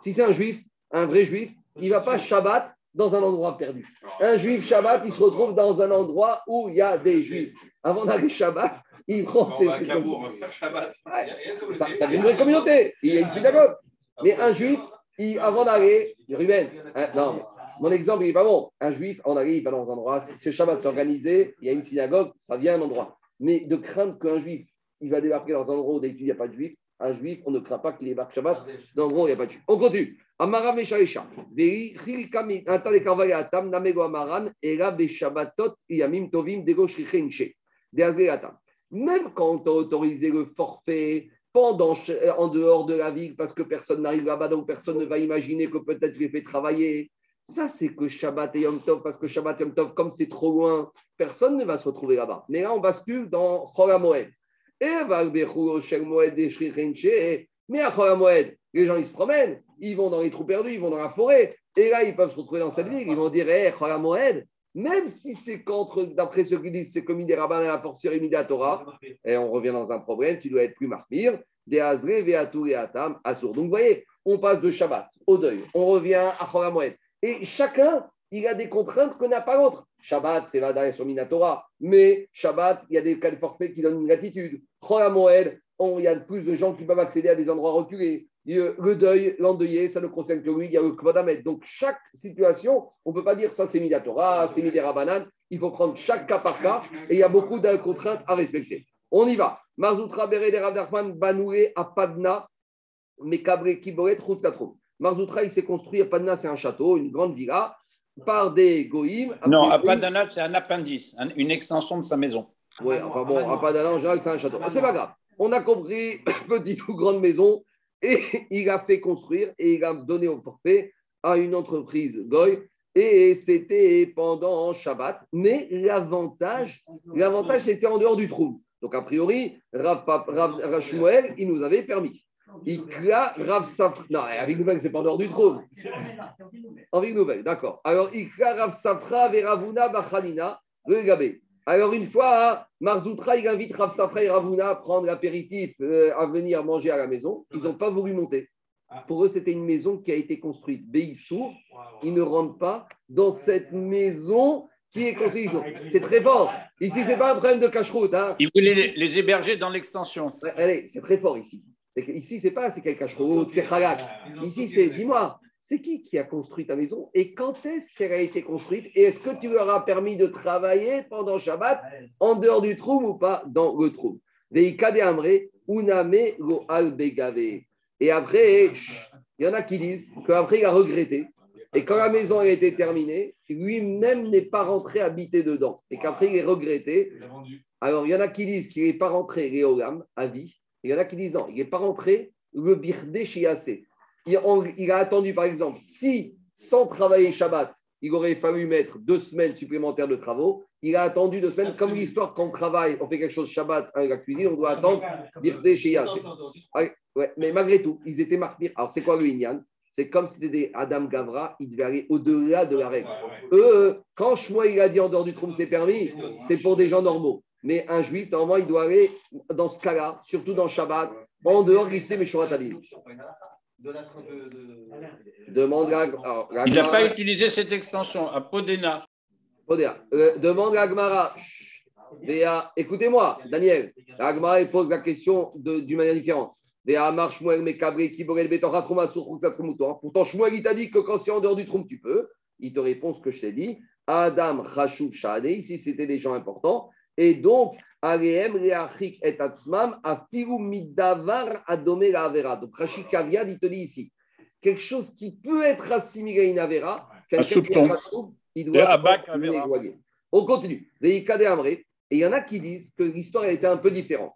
Si c'est un juif, un vrai juif, il ne va pas Shabbat dans un endroit perdu. Un juif Shabbat, il se retrouve dans un endroit où il y a des juifs. Avant d'aller Shabbat, il prend On ses à trucs comme on Shabbat. Ouais. ça. Ça une vraie communauté. Il y a une synagogue. Mais un juif, il- avant d'aller, Ruben, hein, non, mon exemple, n'est pas bon. Un juif, avant d'aller, il va dans un endroit. Si ce Shabbat s'est organisé, il y a une synagogue, ça vient un endroit. Mais de craindre qu'un juif, il va débarquer dans un endroit où il n'y a pas de juif, un juif, on ne craint pas qu'il débarque Shabbat dans endroit où il n'y a pas de juif. On continue. Amara beshabbatot yamim tovim dego. Deazé atam. Même quand on t'a autorisé le forfait pendant, en dehors de la ville parce que personne n'arrive là-bas, donc personne ne va imaginer que peut-être tu les fait travailler. Ça, c'est que Shabbat et Yom Tov, parce que Shabbat et Yom Tov, comme c'est trop loin, personne ne va se retrouver là-bas. Mais là, on bascule dans Chol Moed. Mais à HaMoed, Les gens, ils se promènent, ils vont dans les trous perdus, ils vont dans la forêt. Et là, ils peuvent se retrouver dans cette ville. Ils vont dire, hey, Moed, même si c'est contre, d'après ceux qui disent, c'est comme des rabbins à la force à Torah, et on revient dans un problème, tu dois être plus marmire, des Azre, Veatou et Atam, Assour. Donc, vous voyez, on passe de Shabbat au deuil, on revient à Moed. Et chacun, il a des contraintes que n'a pas l'autre. Shabbat, c'est Vada et sur Minatora. Mais Shabbat, il y a des cas de forfait qui donnent une gratitude. Moed, il y a plus de gens qui peuvent accéder à des endroits reculés. Le deuil, l'endeuillé, ça ne concerne que lui, il y a le Kvadamet. Donc, chaque situation, on ne peut pas dire ça c'est Minatora, c'est Midera. Il faut prendre chaque cas par cas et il y a beaucoup de contraintes à respecter. On y va. Marzoutra Bere de Radarman Banoué à Padna, Kiboret. Marzoutra, il s'est construit à Padna, c'est un château, une grande villa, par des goïms. Non, à Padna, c'est un appendice, une extension de sa maison. Oui, enfin bon, à Padna, en général, c'est un château. C'est pas grave. On a compris, (coughs) petite ou grande maison, et (laughs) il a fait construire et il a donné au forfait à une entreprise Goy. Et c'était pendant Shabbat. Mais l'avantage, l'avantage c'était en dehors du trou. Donc, a priori, Rav, il nous avait permis. Ikra Rav Safra. Non, avec Nouvelle, c'est pas en dehors du trône. En Ville Nouvelle, d'accord. Alors, Ikra Rav Safra Veravuna Bachalina, le Gabé. Alors, une fois, Marzoutra, il invite Rav Safra et Ravuna à prendre l'apéritif, euh, à venir manger à la maison. Ils n'ont pas voulu monter. Pour eux, c'était une maison qui a été construite Béissour. Ils ne rentrent pas dans cette maison qui est construite. C'est très fort. Ici, ce n'est pas un problème de cache-route. Hein. Ils voulaient les héberger dans l'extension. Allez, c'est très fort ici. Ici, ce n'est pas c'est quel cache-route, c'est Khalak. Ici, c'est dis-moi, c'est qui qui a construit ta maison et quand est-ce qu'elle a été construite et est-ce que tu leur as permis de travailler pendant Shabbat en dehors du trou ou pas dans le trou Et après, il y en a qui disent qu'après il a regretté et quand la maison a été terminée, lui-même n'est pas rentré habiter dedans et qu'après il est regretté. Alors il y en a qui disent qu'il n'est pas rentré Réogam à vie. Il y en a qui disent non, il n'est pas rentré le Birdé Chiassé il, a attendu, par exemple, si sans travailler Shabbat, il aurait fallu mettre deux semaines supplémentaires de travaux, il a attendu deux semaines. Comme l'histoire, quand on travaille, on fait quelque chose Shabbat avec la cuisine, on doit attendre Birde chez ouais, Mais malgré tout, ils étaient marqués. Alors, c'est quoi le Inyan? C'est comme si c'était des Adam Gavra, ils devaient aller au-delà de la règle. Eux, quand Shmuel il a dit en dehors du trône c'est permis, c'est pour des gens normaux. Mais un juif, normalement, il doit aller dans ce cas-là, surtout dans Shabbat, en dehors glisser mes Shoratadis. Demande Il n'a pas utilisé cette extension à Podena. Podena. Euh, demande à Gmara. Écoutez-moi, Daniel. Agmara pose la question d'une manière différente. Pourtant, Shmuel, il t'a dit que quand c'est en dehors du trompe, tu peux. Il te répond ce que je t'ai dit. Adam, Rachou, Shade, ici c'était des gens importants. Et donc, Aleem, Reachik et Atzmam, Afiru Midavar Adome la Avera. Donc, Rachik Kaviad, il te dit ici, quelque chose qui peut être assimilé à une Avera, quelqu'un qui a il doit se On continue. Veika de Amré, et il y en a qui disent que l'histoire a été un peu différente.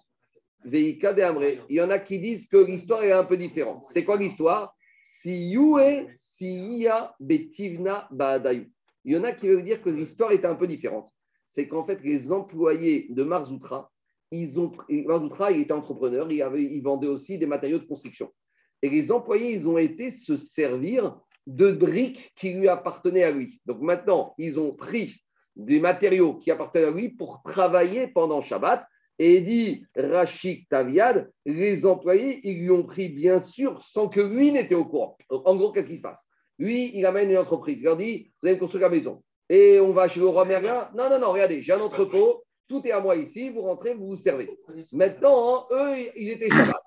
Veika de Amré, il y en a qui disent que l'histoire est un peu différente. C'est quoi l'histoire? Si Yue, si Ia, Betivna, Baadayu. Il y en a qui veulent dire que l'histoire est un peu différente c'est qu'en fait, les employés de Marzoutra, ils ont, Marzoutra, il était entrepreneur, il, avait, il vendait aussi des matériaux de construction. Et les employés, ils ont été se servir de briques qui lui appartenaient à lui. Donc maintenant, ils ont pris des matériaux qui appartenaient à lui pour travailler pendant Shabbat. Et dit Rachik Taviad, les employés, ils lui ont pris bien sûr sans que lui n'était au courant. en gros, qu'est-ce qui se passe? Lui, il amène une entreprise. Il leur dit Vous allez construire la maison et on va chez le roi Merlin. Non, non, non, regardez, j'ai un entrepôt, tout est à moi ici, vous rentrez, vous vous servez. Maintenant, eux, ils étaient Shabbat.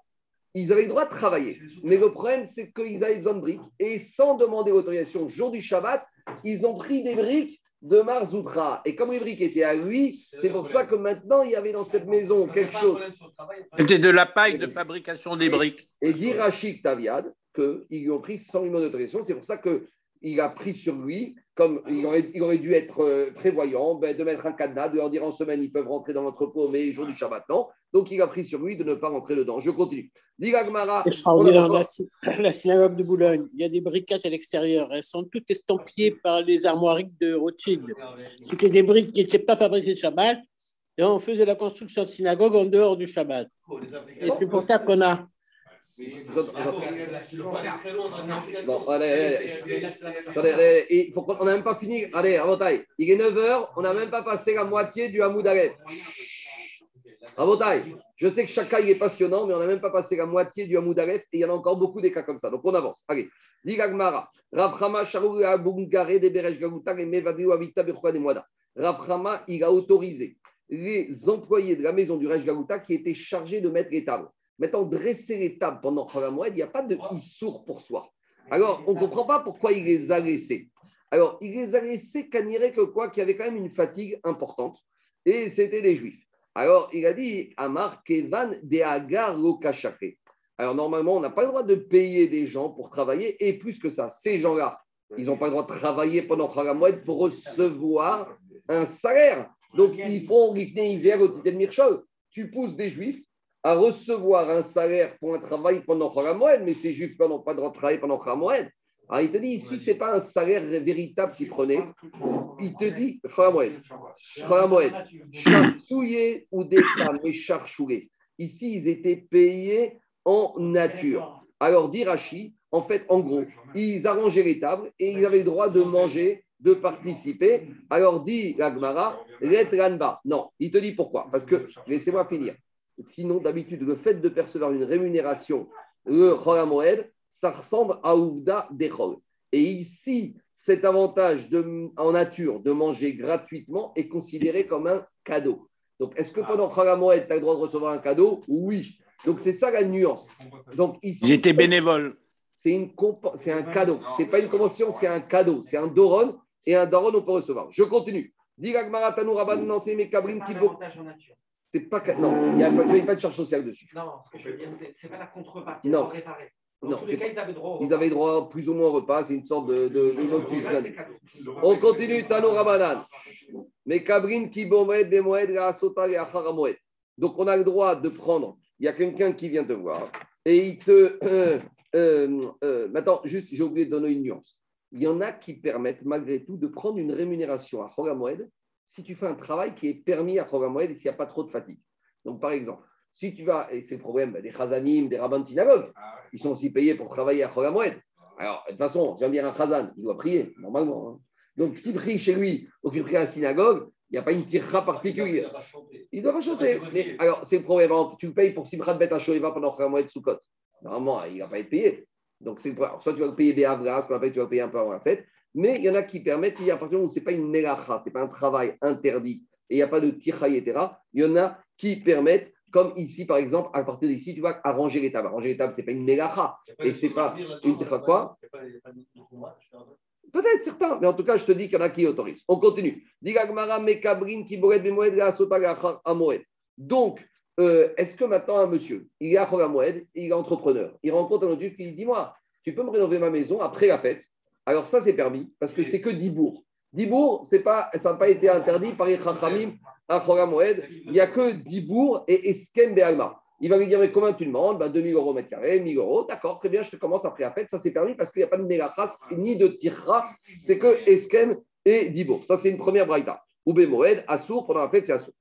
Ils avaient le droit de travailler. Mais le problème, c'est qu'ils avaient besoin de briques. Et sans demander l'autorisation, jour du Shabbat, ils ont pris des briques de Marzoutra. Et comme les briques étaient à lui, c'est pour ça que maintenant, il y avait dans cette maison quelque chose. C'était de la paille de fabrication des briques. Et dit Rachid Taviad qu'ils lui ont pris sans lui d'autorisation. C'est pour ça qu'il a pris sur lui comme il aurait, dû être euh, prévoyant, ben, de mettre un cadenas, de leur dire en semaine ils peuvent rentrer dans l'entrepôt, mais jour du Shabbat, non. Donc il a pris sur lui de ne pas rentrer dedans. Je continue. Extraordinaire. La, (coughs) la, synagogue de Boulogne, il y a des briquettes à l'extérieur. Elles sont toutes estampillées par les armoiries de Rothschild. C'était des briques qui n'étaient pas fabriquées de Shabbat. Et on faisait la construction de synagogue en dehors du Shabbat. Et c'est pour ça qu'on a Bon, allez, allez. Allez, on n'a même pas fini. Allez, Rabotai, il est 9h, on n'a même pas passé la moitié du Hamoud Aleph. Rabotai, je sais que chaque cas il est passionnant, mais on n'a même pas passé la moitié du Hamoud Aleph et il y en a encore beaucoup des cas comme ça. Donc on avance. Allez, dit Gagmara, Charou, Abungare, de Beresh Gagouta, et Mevadiou, Avita, Bechouan et Moada. Il a autorisé les employés de la maison du Resh Gagouta qui étaient chargés de mettre les tables. Maintenant, dresser les tables pendant Khalamoued, il n'y a pas de issour pour soi. Alors, on ne comprend pas pourquoi il les a laissés. Alors, il les a laissés canirés que quoi, qu'il y avait quand même une fatigue importante. Et c'était les Juifs. Alors, il a dit Amar Kevan de Agar Lokashake. Alors, normalement, on n'a pas le droit de payer des gens pour travailler. Et plus que ça, ces gens-là, ils n'ont pas le droit de travailler pendant Khalamoued pour recevoir un salaire. Donc, ils font Rifne hiver au titre de Mirchol. Tu pousses des Juifs à recevoir un salaire pour un travail pendant Khalamoued, mais ces Juifs n'ont pas de travailler pendant Khalamoued. Alors, il te dit ici, ce n'est pas un salaire véritable qu'ils prenaient. Il te dit Khalamoued. Khalamoued. Charchouillé ou des mais. Ici, ils étaient payés en nature. Alors, dit Rachi, en fait, en gros, ils arrangeaient les tables et ils avaient le droit de manger, de participer. Alors, dit l'Agmara, Ranba. Non, il te dit pourquoi? Parce que, laissez-moi finir. Sinon, d'habitude, le fait de percevoir une rémunération, le Cholamoed, ça ressemble à Ouvda Dechol. Et ici, cet avantage de, en nature de manger gratuitement est considéré comme un cadeau. Donc, est-ce que pendant Cholamoed, tu as le droit de recevoir un cadeau? Oui. Donc, c'est ça la nuance. Donc, ici, Ils étaient bénévoles. c'est une compo- c'est un cadeau. C'est pas une convention, c'est un cadeau. C'est un doron et un doron on peut recevoir. Je continue. Tanou Rabban non c'est mes C'est qui C'est pas non, il n'y a, pas- il y a pas de charge sociale dessus. Non, ce que je veux dire, c'est- pas la contrepartie Non. réparer. Dans Non, tous c'est les cas, pas- ils avaient droit au Ils avaient droit plus ou moins au repas, c'est une sorte de, motus. On continue Tanou Rabbanan. Mais cabrin qui bomed bemoed et acharamoed. Donc on a le droit de prendre. Il y a quelqu'un qui vient te voir et il te. euh, euh, euh, maintenant, juste, j'ai oublié de donner une nuance. Il y en a qui permettent malgré tout de prendre une rémunération à Chogamoed si tu fais un travail qui est permis à Chogamoed et s'il n'y a pas trop de fatigue. Donc, par exemple, si tu vas, et c'est le problème des chazanim, des rabbins de synagogue, ils sont aussi payés pour travailler à Chogamoed. Alors, de toute façon, tu vas me dire un chazan, il doit prier, normalement. hein. Donc, tu pries chez lui ou tu pries à la synagogue, il n'y a pas une tirra particulière. Il doit pas chanter. Mais alors, c'est le problème. hein. Tu le payes pour Simchat Bet Shoeva pendant Chogamoed Soukot. Normalement, il ne va pas être payé. Donc, c'est. Alors, soit tu vas le payer des Avras, tu vas le payer un peu avant la fête. Mais il y en a qui permettent, il y a à partir du moment où ce n'est pas une melacha, ce n'est pas un travail interdit, et il n'y a pas de tirchaï, etc. Il y en a qui permettent, comme ici, par exemple, à partir d'ici, tu vas arranger les tables. Arranger les tables, ce n'est pas une melacha. Et c'est pas une tircha quoi Peut-être certains, mais en tout cas, je te dis qu'il y en a qui autorisent. On continue. Donc, euh, est-ce que maintenant un monsieur, il est à Moed, il est entrepreneur, il rencontre un autre juif qui dit Moi, tu peux me rénover ma maison après la fête Alors, ça, c'est permis parce que c'est que Dibourg. Dibourg, c'est pas, ça n'a pas été interdit par les Chachamim à Moed. Il n'y a que Dibourg et Eskem Be'alma. Il va lui dire Mais combien tu demandes? Bah, 2000 euros mètre carré, 1000 euros. D'accord, très bien, je te commence après la fête. Ça, c'est permis parce qu'il n'y a pas de Mélachas ni de Tirra. C'est que Eskem et Dibourg. Ça, c'est une première braïta. Ou Moed, Assour, pendant la fête, c'est Assour.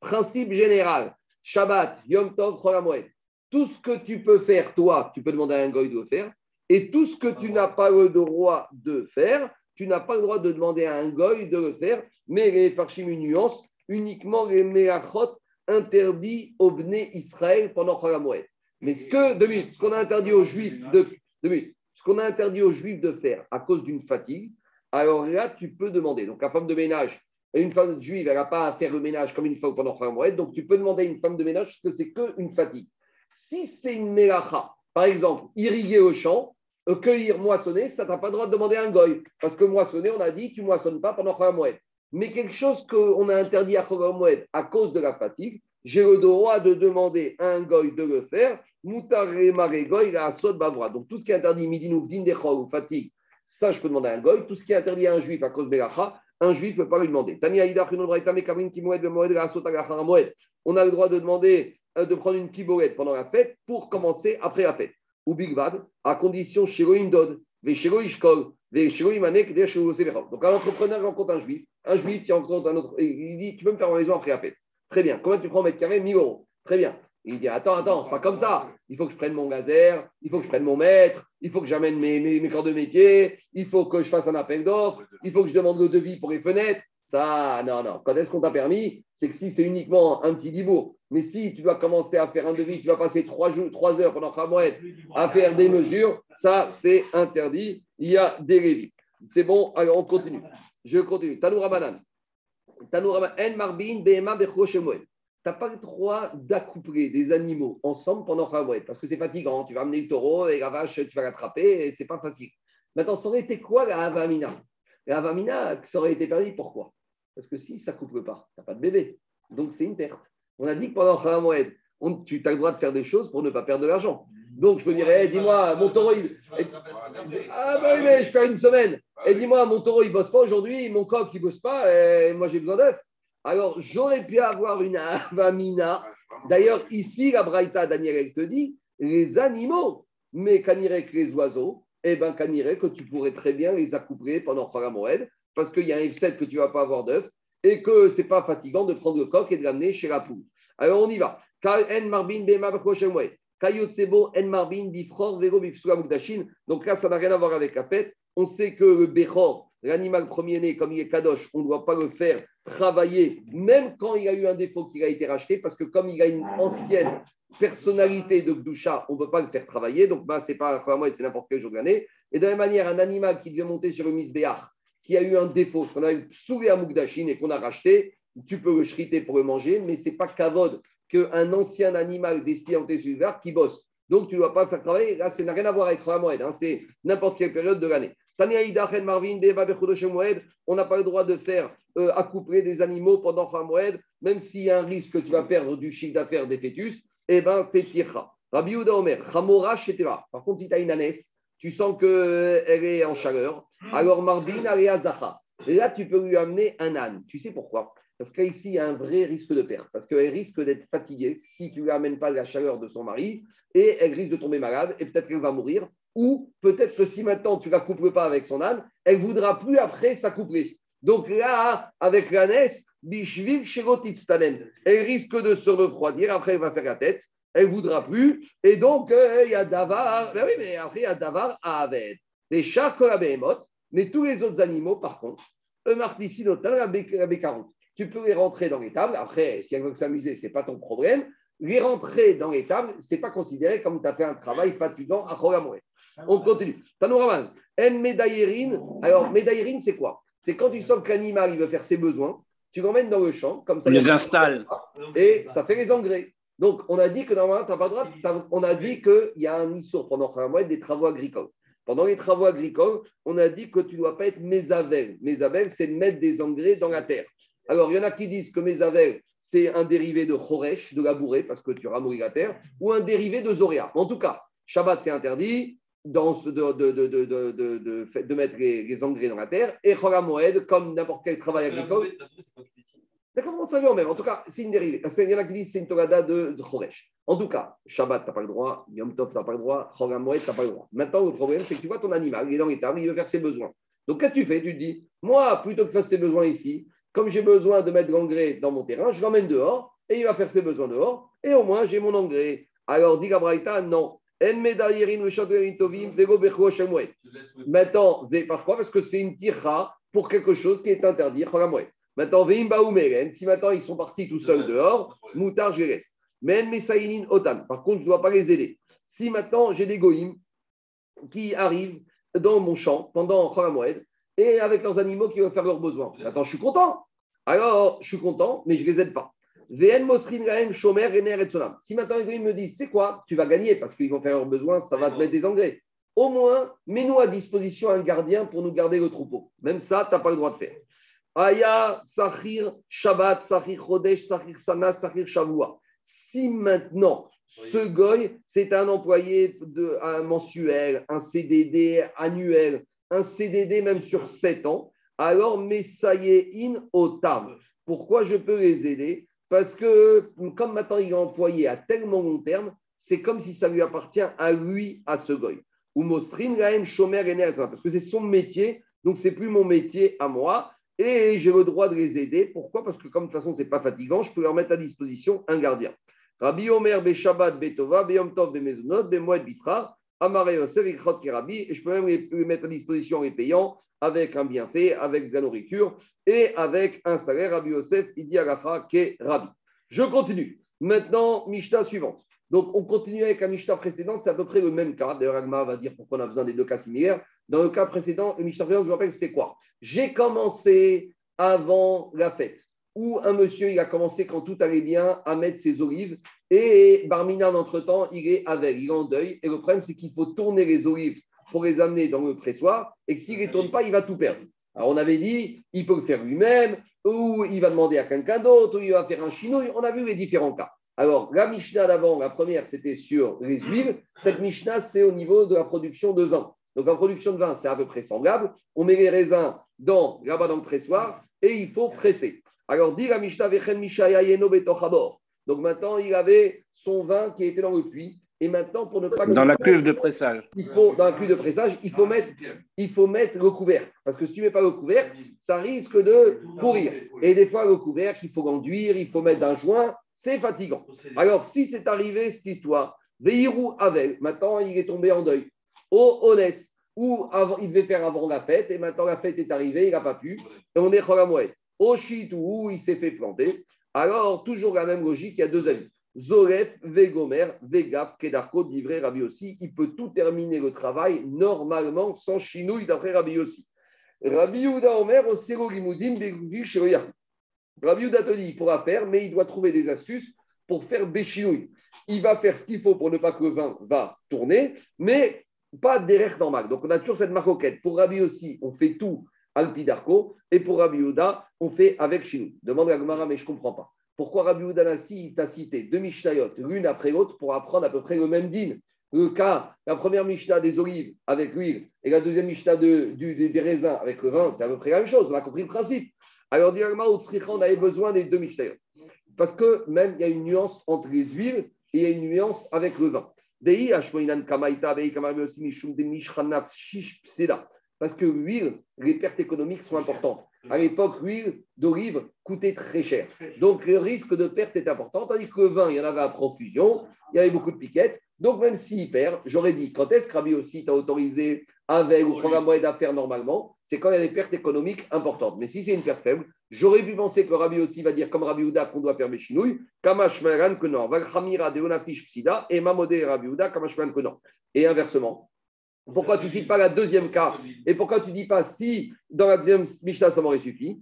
Principe général, Shabbat, Yom Tov, HaMoed. Tout ce que tu peux faire, toi, tu peux demander à un goy de le faire. Et tout ce que tu n'as pas le droit de faire, tu n'as pas le droit de demander à un goy de le faire. Mais les farchim une nuance, uniquement les meachot interdits au Bné Israël pendant Chol HaMoed. Mais ce que, minutes, ce qu'on a interdit aux juifs de, minutes, ce qu'on a interdit aux juifs de faire à cause d'une fatigue, alors là, tu peux demander. Donc, la femme de ménage, une femme juive, elle n'a pas à faire le ménage comme une femme pendant mois. Donc, tu peux demander à une femme de ménage parce que c'est qu'une fatigue. Si c'est une mélacha, par exemple, irriguer au champ, euh, cueillir, moissonner, ça, n'as pas le droit de demander un goy. Parce que moissonner, on a dit, tu ne moissonnes pas pendant un mois. Mais quelque chose qu'on a interdit à Moed à cause de la fatigue, j'ai le droit de demander à un goy de le faire. Donc, tout ce qui est interdit, midi ou ou fatigue, ça, je peux demander à un goy. Tout ce qui est interdit à un juif à cause de Belacha, un juif ne peut pas lui demander. On a le droit de demander de prendre une kiboret pendant la fête pour commencer après la fête. Ou Big Bad, à condition chez Dod, chez Ishkol, Manek, Donc un entrepreneur rencontre un juif, un juif qui rencontre un autre, il dit Tu peux me faire ma maison après la fête. Très bien. Combien tu prends mètre carré? 1000 euros. Très bien. Il dit Attends, attends, c'est pas comme ça. Il faut que je prenne mon gazer, il faut que je prenne mon mètre, il faut que j'amène mes corps de métier, il faut que je fasse un appel d'offres, il faut que je demande le devis pour les fenêtres. Ça, non, non. Quand est-ce qu'on t'a permis C'est que si c'est uniquement un petit dibour. Mais si tu dois commencer à faire un devis, tu vas passer trois, jours, trois heures pendant mois à faire des mesures, ça, c'est interdit. Il y a des révis. C'est bon, alors on continue. Je continue. Tanoura Banan. Tanoura En Marbin, Behema. Tu n'as pas le droit d'accoupler des animaux ensemble pendant Khamoued parce que c'est fatigant. Tu vas amener le taureau et la vache, tu vas l'attraper et c'est pas facile. Maintenant, ça aurait été quoi la Avamina? La Avamina, ça aurait été permis pourquoi? Parce que si ça ne couple pas, tu n'as pas de bébé. Donc c'est une perte. On a dit que pendant Khamoued, tu as le droit de faire des choses pour ne pas perdre de l'argent. Donc je me dirais, dis-moi, mon taureau, il... Ah bah oui, mais je fais une semaine. Et dis-moi, mon taureau, il ne bosse pas aujourd'hui, mon coq, il ne bosse pas, et moi j'ai besoin d'œufs. Alors, j'aurais pu avoir une avamina. D'ailleurs, ici, la Braïta, Daniel, elle te dit, les animaux, mais qu'anirait que les oiseaux, eh bien, qu'anirait que tu pourrais très bien les accoupler pendant Moed, parce qu'il y a un F7 que tu ne vas pas avoir d'œufs, et que ce n'est pas fatigant de prendre le coq et de l'amener chez la poule. Alors, on y va. Donc là, ça n'a rien à voir avec la fête. On sait que le Bechor, l'animal premier-né, comme il est Kadosh, on ne doit pas le faire travailler, même quand il a eu un défaut qui a été racheté, parce que comme il a une ancienne personnalité de Gdusha, on ne peut pas le faire travailler. Donc, bah, c'est pas c'est n'importe quel jour de l'année. Et de la même manière, un animal qui devait monter sur le Misbéach, qui a eu un défaut, qu'on a eu soulevé à Mugdashin et qu'on a racheté, tu peux le shriter pour le manger, mais c'est pas Kavod qu'un ancien animal destiné à sur qui bosse. Donc, tu ne dois pas faire travailler. Là, ça n'a rien à voir avec Moed, hein, c'est n'importe quelle période de l'année. On n'a pas le droit de faire euh, accoupler des animaux pendant Moed, même s'il y a un risque que tu vas perdre du chiffre d'affaires des fœtus, eh bien, c'est tircha. Rabbi Omer, Par contre, si tu as une ânesse, tu sens qu'elle est en chaleur, alors Marbin, Et là, tu peux lui amener un âne. Tu sais pourquoi? Parce qu'ici, il y a un vrai risque de perte. Parce qu'elle risque d'être fatiguée si tu ne lui amènes pas la chaleur de son mari. Et elle risque de tomber malade. Et peut-être qu'elle va mourir. Ou peut-être que si maintenant tu ne la couples pas avec son âne, elle voudra plus après s'accoupler. Donc là, avec l'ânesse, Bishvil Shirotitstanen, elle risque de se refroidir. Après, elle va faire la tête. Elle voudra plus. Et donc, euh, il y a Davar. Ben oui, mais après, il y a Davar à Aved. Les chats, mais tous les autres animaux, par contre, tu peux les rentrer dans les tables. Après, si elles veulent s'amuser, ce n'est pas ton problème. Les rentrer dans les tables, ce n'est pas considéré comme tu as fait un travail fatigant à Chogamoué. On continue. Tanouraman, En médaillérine. Alors, médaillérine, c'est quoi? C'est quand tu sens que l'animal il veut faire ses besoins, tu l'emmènes dans le champ, comme ça. On les installe. Et ça fait les engrais. Donc, on a dit que normalement, tu n'as pas le droit. On a dit qu'il y a un issour pendant mois des travaux agricoles. Pendant les travaux agricoles, on a dit que tu ne dois pas être mésavel. Mésavel, c'est de mettre des engrais dans la terre. Alors, il y en a qui disent que Mézavel, c'est un dérivé de Choresh, de labouré, parce que tu ramouris la terre, ou un dérivé de Zoria. En tout cas, Shabbat, c'est interdit dans de, de, de, de, mettre les, engrais dans la terre, et Moed, comme n'importe quel travail agricole. D'accord, on savait même. En tout cas, c'est une dérivée. Il y en a qui disent c'est une Torada de, Choresh. En tout cas, Shabbat, tu n'as pas le droit. Yom Tov, tu n'as pas le droit. Moed, tu n'as pas le droit. Maintenant, le problème, c'est que tu vois ton animal, il est dans les tables, il veut faire ses besoins. Donc, qu'est-ce que tu fais? Tu te dis, moi, plutôt que de faire ses besoins ici, comme j'ai besoin de mettre l'engrais dans mon terrain, je l'emmène dehors et il va faire ses besoins dehors et au moins j'ai mon engrais. Alors dit Gabraïta, non. Maintenant, par quoi? Parce que c'est une tira pour quelque chose qui est interdit. Maintenant, si maintenant ils sont partis tout seuls dehors, moutard, je les laisse. Otan. Par contre, je ne dois pas les aider. Si maintenant j'ai des goïms qui arrivent dans mon champ pendant Cholamoued et avec leurs animaux qui veulent faire leurs besoins, maintenant je suis content. Alors, je suis content, mais je ne les aide pas. Si maintenant ils me disent, c'est quoi? Tu vas gagner parce qu'ils vont faire leurs besoins, ça va te mettre des engrais. Au moins, mets-nous à disposition un gardien pour nous garder le troupeau. Même ça, tu n'as pas le droit de faire. Aya, Sahir, Shabbat, Sahir, Chodesh, Sahir, Sana, Sahir, Shavua. Si maintenant, ce goy, c'est un employé de, un mensuel, un CDD annuel, un CDD même sur 7 ans, alors in Otam. Pourquoi je peux les aider? Parce que comme maintenant il est employé à tellement long terme, c'est comme si ça lui appartient à lui, à ce goy. Ou Mosrin Shomer Parce que c'est son métier, donc c'est plus mon métier à moi. Et j'ai le droit de les aider. Pourquoi? Parce que comme de toute façon, ce n'est pas fatigant, je peux leur mettre à disposition un gardien. Rabbi Omer, Beshabbat, Betova, Beyom Tov, Bemezonot, Bemoed, Bisra, Amare Yosef, Ikrot, Kerabi, et je peux même les, mettre à disposition les payants avec un bienfait, avec de la nourriture et avec un salaire. Rabbi Yosef, il dit Agafa, Ke Rabbi. Je continue. Maintenant, Mishnah suivante. Donc, on continue avec la Mishnah précédente, c'est à peu près le même cas. D'ailleurs, Agma va dire pourquoi on a besoin des deux cas similaires. Dans le cas précédent, le Mishnah précédent, je vous rappelle, c'était quoi? J'ai commencé avant la fête, où un monsieur, il a commencé quand tout allait bien à mettre ses olives, et Barmina, entre-temps, il est aveugle, il est en deuil, et le problème, c'est qu'il faut tourner les olives pour les amener dans le pressoir, et que s'il ne les tourne pas, il va tout perdre. Alors, on avait dit, il peut le faire lui-même, ou il va demander à quelqu'un d'autre, ou il va faire un chinouille. On a vu les différents cas. Alors, la Mishnah d'avant, la première, c'était sur les huiles. Cette Mishnah, c'est au niveau de la production de vin. Donc, en production de vin, c'est à peu près semblable. On met les raisins dans, là-bas dans le pressoir et il faut presser. Alors, dit la Mishnah, Vechen. Donc, maintenant, il avait son vin qui était dans le puits. Et maintenant, pour ne pas. Dans la cuve de pressage. Il faut, dans la cuve de pressage, il faut mettre, il faut mettre le couvercle. Parce que si tu ne mets pas le couvercle, ça risque de pourrir. Et des fois, le couvercle, il faut l'enduire, il faut mettre un joint. C'est fatigant. Alors, si c'est arrivé cette histoire, Veirou Avel, maintenant il est tombé en deuil. Au Honest, où avant, il devait faire avant la fête, et maintenant la fête est arrivée, il n'a pas pu. Et on est Cholamouet. Au Chitou, où il s'est fait planter. Alors, toujours la même logique, il y a deux avis. Zoref, Vegomer, Vegaf, Kedarko, Divré, Rabbi aussi. Il peut tout terminer le travail normalement sans chinouille d'après Rabbi aussi. Rabbi Yehuda Omer, au Sero Limoudim, Begouvil, Sheroyah. Rabbi te dit, il pourra faire, mais il doit trouver des astuces pour faire béchinouille. Il va faire ce qu'il faut pour ne pas que le vin va tourner, mais pas derrière normal. Donc on a toujours cette maroquette. Pour Rabbi aussi, on fait tout alpidarco, et pour Rabbi Yehuda, on fait avec chinou. Demande à Gomara, mais je ne comprends pas. Pourquoi Rabbi Yehuda Nassi t'a cité deux Mishnayot, l'une après l'autre, pour apprendre à peu près le même din Le cas, la première Mishnah des olives avec l'huile et la deuxième Mishnah de, des, raisins avec le vin, c'est à peu près la même chose. On a compris le principe. Alors, on avait besoin des deux Mishnayot. Parce que même, il y a une nuance entre les huiles et il y a une nuance avec le vin. Parce que l'huile, les pertes économiques sont importantes. À l'époque, l'huile d'olive coûtait très cher. Donc, le risque de perte est important. Tandis que le vin, il y en avait à profusion, il y avait beaucoup de piquettes. Donc, même s'il perd, j'aurais dit, quand est-ce que Rabbi aussi t'a autorisé avec ou programme moyen d'affaires normalement C'est quand il y a des pertes économiques importantes. Mais si c'est une perte faible, j'aurais pu penser que Rabbi aussi va dire, comme Rabbi Ouda, qu'on doit faire mes chinouilles, Kamashmeran que non. Valchamira de Onafish Psida et Mamodé Rabbi Ouda, Kamashmeran que non. Et inversement. Pourquoi tu ne cites pas la deuxième cas Et pourquoi tu ne dis pas si dans la deuxième Mishnah ça m'aurait suffi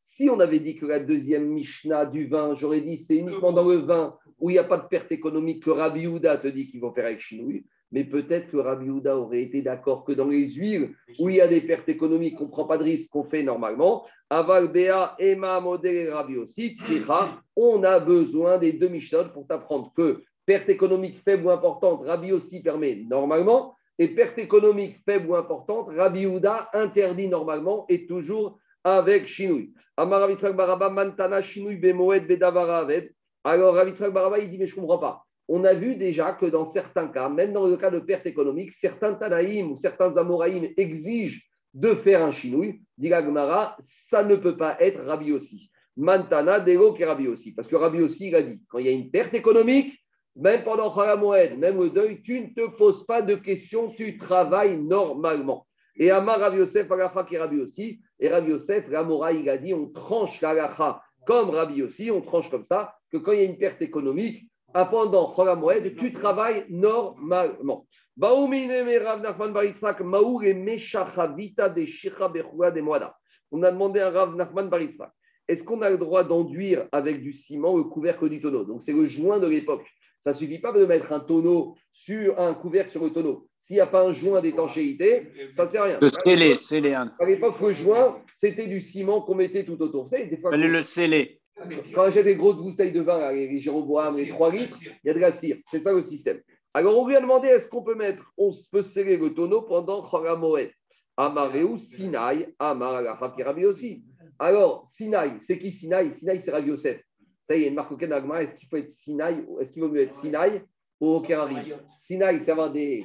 Si on avait dit que la deuxième Mishnah du vin, j'aurais dit c'est uniquement dans le vin où il n'y a pas de perte économique que Rabbi Houda te dit qu'ils vont faire avec Chinouille, mais peut-être que Rabbi Houda aurait été d'accord que dans les huiles où il y a des pertes économiques, qu'on ne prend pas de risque, qu'on fait normalement, Aval Bea, Emma, Modé, Rabbi aussi, on a besoin des deux Mishnah pour t'apprendre que perte économique faible ou importante, Rabbi aussi permet normalement, et perte économique faible ou importante, Rabbi Houda interdit normalement et toujours avec Shinouille. Amar Baraba, Mantana, Shinouille, Bemoed, Bedavara. Alors Ravitzak Baraba, il dit, mais je ne comprends pas. On a vu déjà que dans certains cas, même dans le cas de perte économique, certains Tanaïm ou certains Amoraïm exigent de faire un Shinouille. Dit Gmara, ça ne peut pas être Rabbi aussi. Mantana, Dego, qui Rabbi aussi. Parce que Rabbi aussi, il a dit, quand il y a une perte économique, même pendant Moed, même le deuil, tu ne te poses pas de questions, tu travailles normalement. Et Amar Rav Yosef, Agacha qui Rabbi aussi, et Rav Yosef, Ramora, il a dit on tranche l'Agacha comme Rabbi aussi, on tranche comme ça, que quand il y a une perte économique, à pendant Moed, tu travailles normalement. On a demandé à Rav Nachman Baritzak, est-ce qu'on a le droit d'enduire avec du ciment le couvercle du tonneau? Donc c'est le joint de l'époque. Ça ne suffit pas de mettre un tonneau sur un couvercle sur le tonneau. S'il n'y a pas un joint d'étanchéité, ça ne sert à rien. Le scellé, scellé. À l'époque, le joint, c'était du ciment qu'on mettait tout autour. Vous savez, des fois, Fallait le scellé. quand j'ai des grosses bouteilles de vin, les Jéroboam, les 3 litres, il y a de la cire. C'est ça le système. Alors, on lui a demandé est-ce qu'on peut mettre, on peut sceller le tonneau pendant Choramoed Amareu, Sinaï, Amar, Alacha, aussi. Alors, Sinaï, c'est qui Sinaï Sinaï, c'est Rav Yosef. Ça, il y a une marque au. Est-ce qu'il faut être Sinaï Est-ce qu'il vaut mieux être Sinaï ou Kerari Sinaï, c'est avoir des,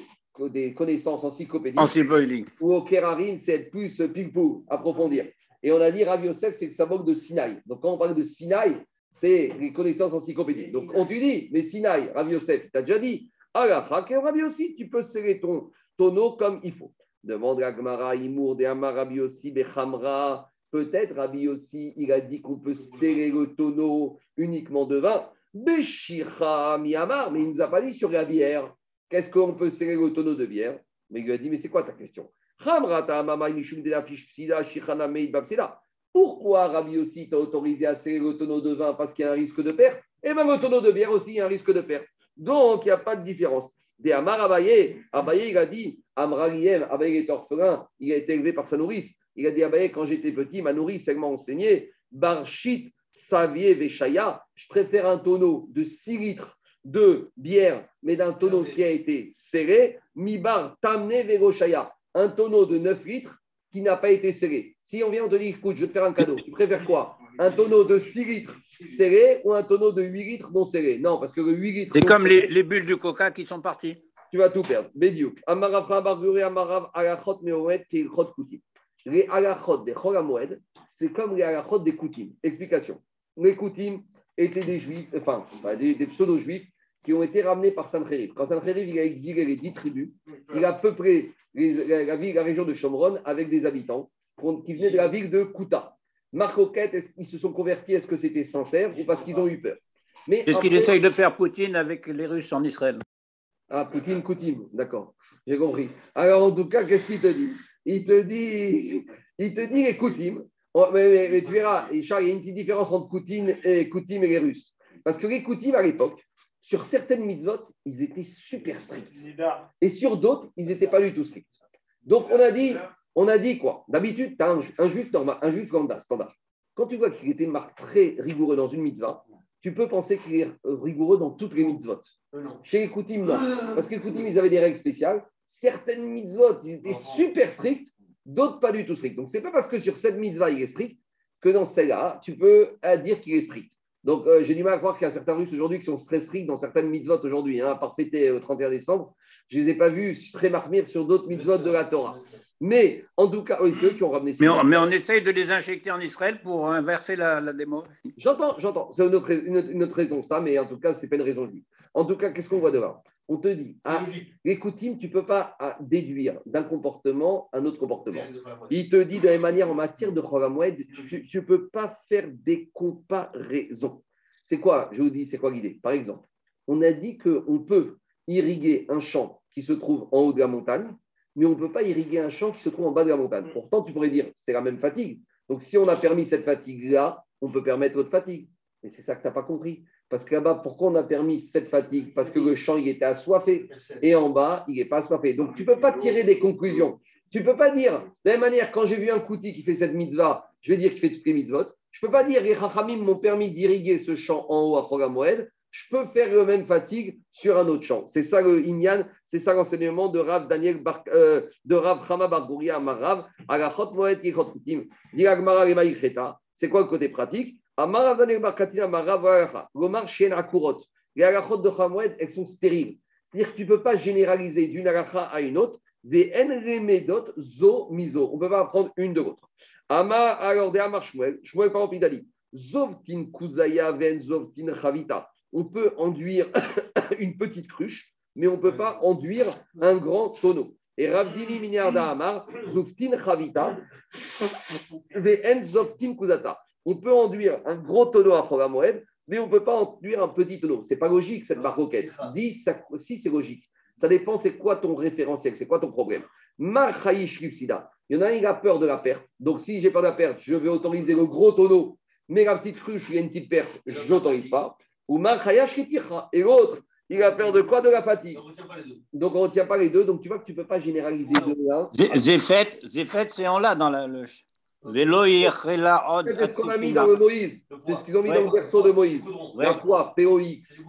des connaissances encyclopédiques. Encyclopédique. ou au Kerarim, c'est être plus ping-pong, approfondir. Et on a dit Rav Yosef, c'est le symbole de Sinaï. Donc quand on parle de Sinaï, c'est les connaissances encyclopédiques. Donc on te dit, mais Sinaï, Rav Yosef, tu as déjà dit, ah Rav aussi, tu peux serrer ton tonneau comme il faut. Demande à Gmara, Imour, de Amar, Rav Yossi, Bechamra. Peut-être Rav Yossi, il a dit qu'on peut serrer le tonneau uniquement de vin. Beshira Miyamar, mais il ne nous a pas dit sur la bière. Qu'est-ce qu'on peut serrer le tonneau de bière? Mais il lui a dit, mais c'est quoi ta question? Pourquoi Rabbi aussi t'a autorisé à serrer le tonneau de vin? Parce qu'il y a un risque de perte Et bien le tonneau de bière aussi, il y a un risque de perte. Donc, il n'y a pas de différence. Des Amar Abaye, Abaye, il a dit, Amraliem, Abaye est orphelin, il a été élevé par sa nourrice. Il a dit, Abaye, quand j'étais petit, ma nourrice, elle m'a enseigné, Barchit, Savier, Veshaya, je préfère un tonneau de 6 litres de bière, mais d'un tonneau qui a été serré, Mibar, Tamne, Vegoshaya un tonneau de 9 litres qui n'a pas été serré. Si on vient, on te dit, écoute, je vais te faire un cadeau, tu préfères quoi? Un tonneau de 6 litres serré ou un tonneau de 8 litres non serré? Non, parce que le 8 litres. C'est comme les, les bulles du coca qui sont parties. Tu vas tout perdre. Bédiouk. Amarav Barguri, Amarav Alachot Meoed, qui est Chot Koutim. Les Alachot des Cholamoed, c'est comme les Alachot des Koutim. Explication. Les Koutim étaient des juifs, enfin, des, des pseudo-juifs qui ont été ramenés par Sancheriv. Quand Sancheriv il a exilé les dix tribus, il a peuplé les- la, ville, la région de Shomron avec des habitants qui venaient de la ville de Kouta. Marcoquette, qu'ils se sont convertis Est-ce que c'était sincère ou parce qu'ils ont eu peur? C'est ce qu'il essaye de faire Poutine avec les Russes en Israël? Ah, Poutine, Koutim, d'accord, j'ai compris. Alors, en tout cas, qu'est-ce qu'il te dit? Il te dit, il te dit les Koutim. Oh, mais, mais- mais tu verras, Charles, il y a une petite différence entre Koutim et, Koutim et les Russes. Parce que les Koutim, à l'époque, sur certaines mitzvot, ils étaient super stricts. Et sur d'autres, ils n'étaient pas du tout stricts. Donc, on a dit, on a dit quoi? D'habitude, tu as un, un juif normal, un juif lambda, standard. Quand tu vois qu'il était très rigoureux dans une mitzvah, tu peux penser qu'il est euh, rigoureux dans toutes les mitzvot. Chez les Koutim, non. Parce que les Koutim, ils avaient des règles spéciales. Certaines mitzvot, ils étaient super stricts, d'autres pas du tout stricts. Donc, ce n'est pas parce que sur cette mitzvah, il est strict que dans celle-là, tu peux euh, dire qu'il est strict. Donc, euh, j'ai du mal à croire qu'il y a certains Russes aujourd'hui qui sont très stricts dans certaines mitzvot aujourd'hui, hein, à part fêter au 31 décembre. Je ne les ai pas vus très marmire sur d'autres mitzvot de la Torah. Mais, en tout cas, oui, c'est eux qui ont ramené ça. Mais on, mais on essaye de les injecter en Israël pour inverser la, la démographie. J'entends, j'entends. C'est une autre, une, autre- une autre raison, ça, mais en tout cas, ce n'est pas une raison juive. En tout cas, qu'est-ce qu'on voit devant On te dit, ah, les coutumes, tu ne peux pas ah, déduire d'un comportement un autre comportement. Il te dit de la même manière, en matière de Cholamoued, tu ne peux pas faire des comparaisons. C'est quoi Je vous dis, c'est quoi l'idée? Par exemple, on a dit qu'on peut irriguer un champ qui se trouve en haut de la montagne, mais on ne peut pas irriguer un champ qui se trouve en bas de la montagne. Pourtant, tu pourrais dire, c'est la même fatigue. Donc, si on a permis cette fatigue-là, on peut permettre autre fatigue. Mais c'est ça que tu n'as pas compris. Parce que là-bas, pourquoi on a permis cette fatigue Parce que le champ, il était assoiffé. Et en bas, il n'est pas assoiffé. Donc, tu ne peux pas tirer des conclusions. Tu ne peux pas dire, de la même manière, quand j'ai vu un Kouti qui fait cette mitzvah, je vais dire qu'il fait toutes les mitzvot. Je ne peux pas dire, les Rachamim m'ont permis d'irriguer ce champ en haut à Chogamoed. Je peux faire le même fatigue sur un autre champ. C'est ça le Inyan, c'est ça l'enseignement de Rav Daniel Bar, euh, de Rav Chama Bargouria Amarav, Moed. C'est quoi le côté pratique? Les Agachot de Chamoed, elles sont stériles. C'est-à-dire que tu ne peux pas généraliser d'une agacha à une autre des enremedot zo miso. On ne peut pas apprendre une de l'autre. Ama, alors, de Amar Shmuel, Shmuel par exemple, il a dit Zovtin Kuzaya ven Zovtin Chavita. On peut enduire (coughs) une petite cruche, mais on ne peut pas enduire un grand tonneau. Et Ravdimi Minyarda Amar, Zovtin Chavita, ven Zovtin Kuzata. On peut enduire un gros tonneau à Chogamoed, mais on ne peut pas enduire un petit tonneau. C'est pas logique cette maroquette. Dis, ça- si c'est logique. Ça dépend, c'est quoi ton référentiel, c'est quoi ton problème. Marchaïch Lipsida. Il y en a un, il a peur de la perte. Donc, si j'ai peur de la perte, je vais autoriser le gros tonneau, mais la petite cruche, il y a une petite perte, je n'autorise pas. Ou Marchaïch Ketira. Et l'autre, il a peur de quoi De la fatigue. Donc, on ne retient pas les deux. Donc, tu vois que tu ne peux pas généraliser de l'un. Zé- Zéphet, Zéphet, c'est en là dans la, le. C'est ce qu'on a mis dans le Moïse. C'est ce qu'ils ont mis dans le verso de Moïse. Ouais. La quoi POX.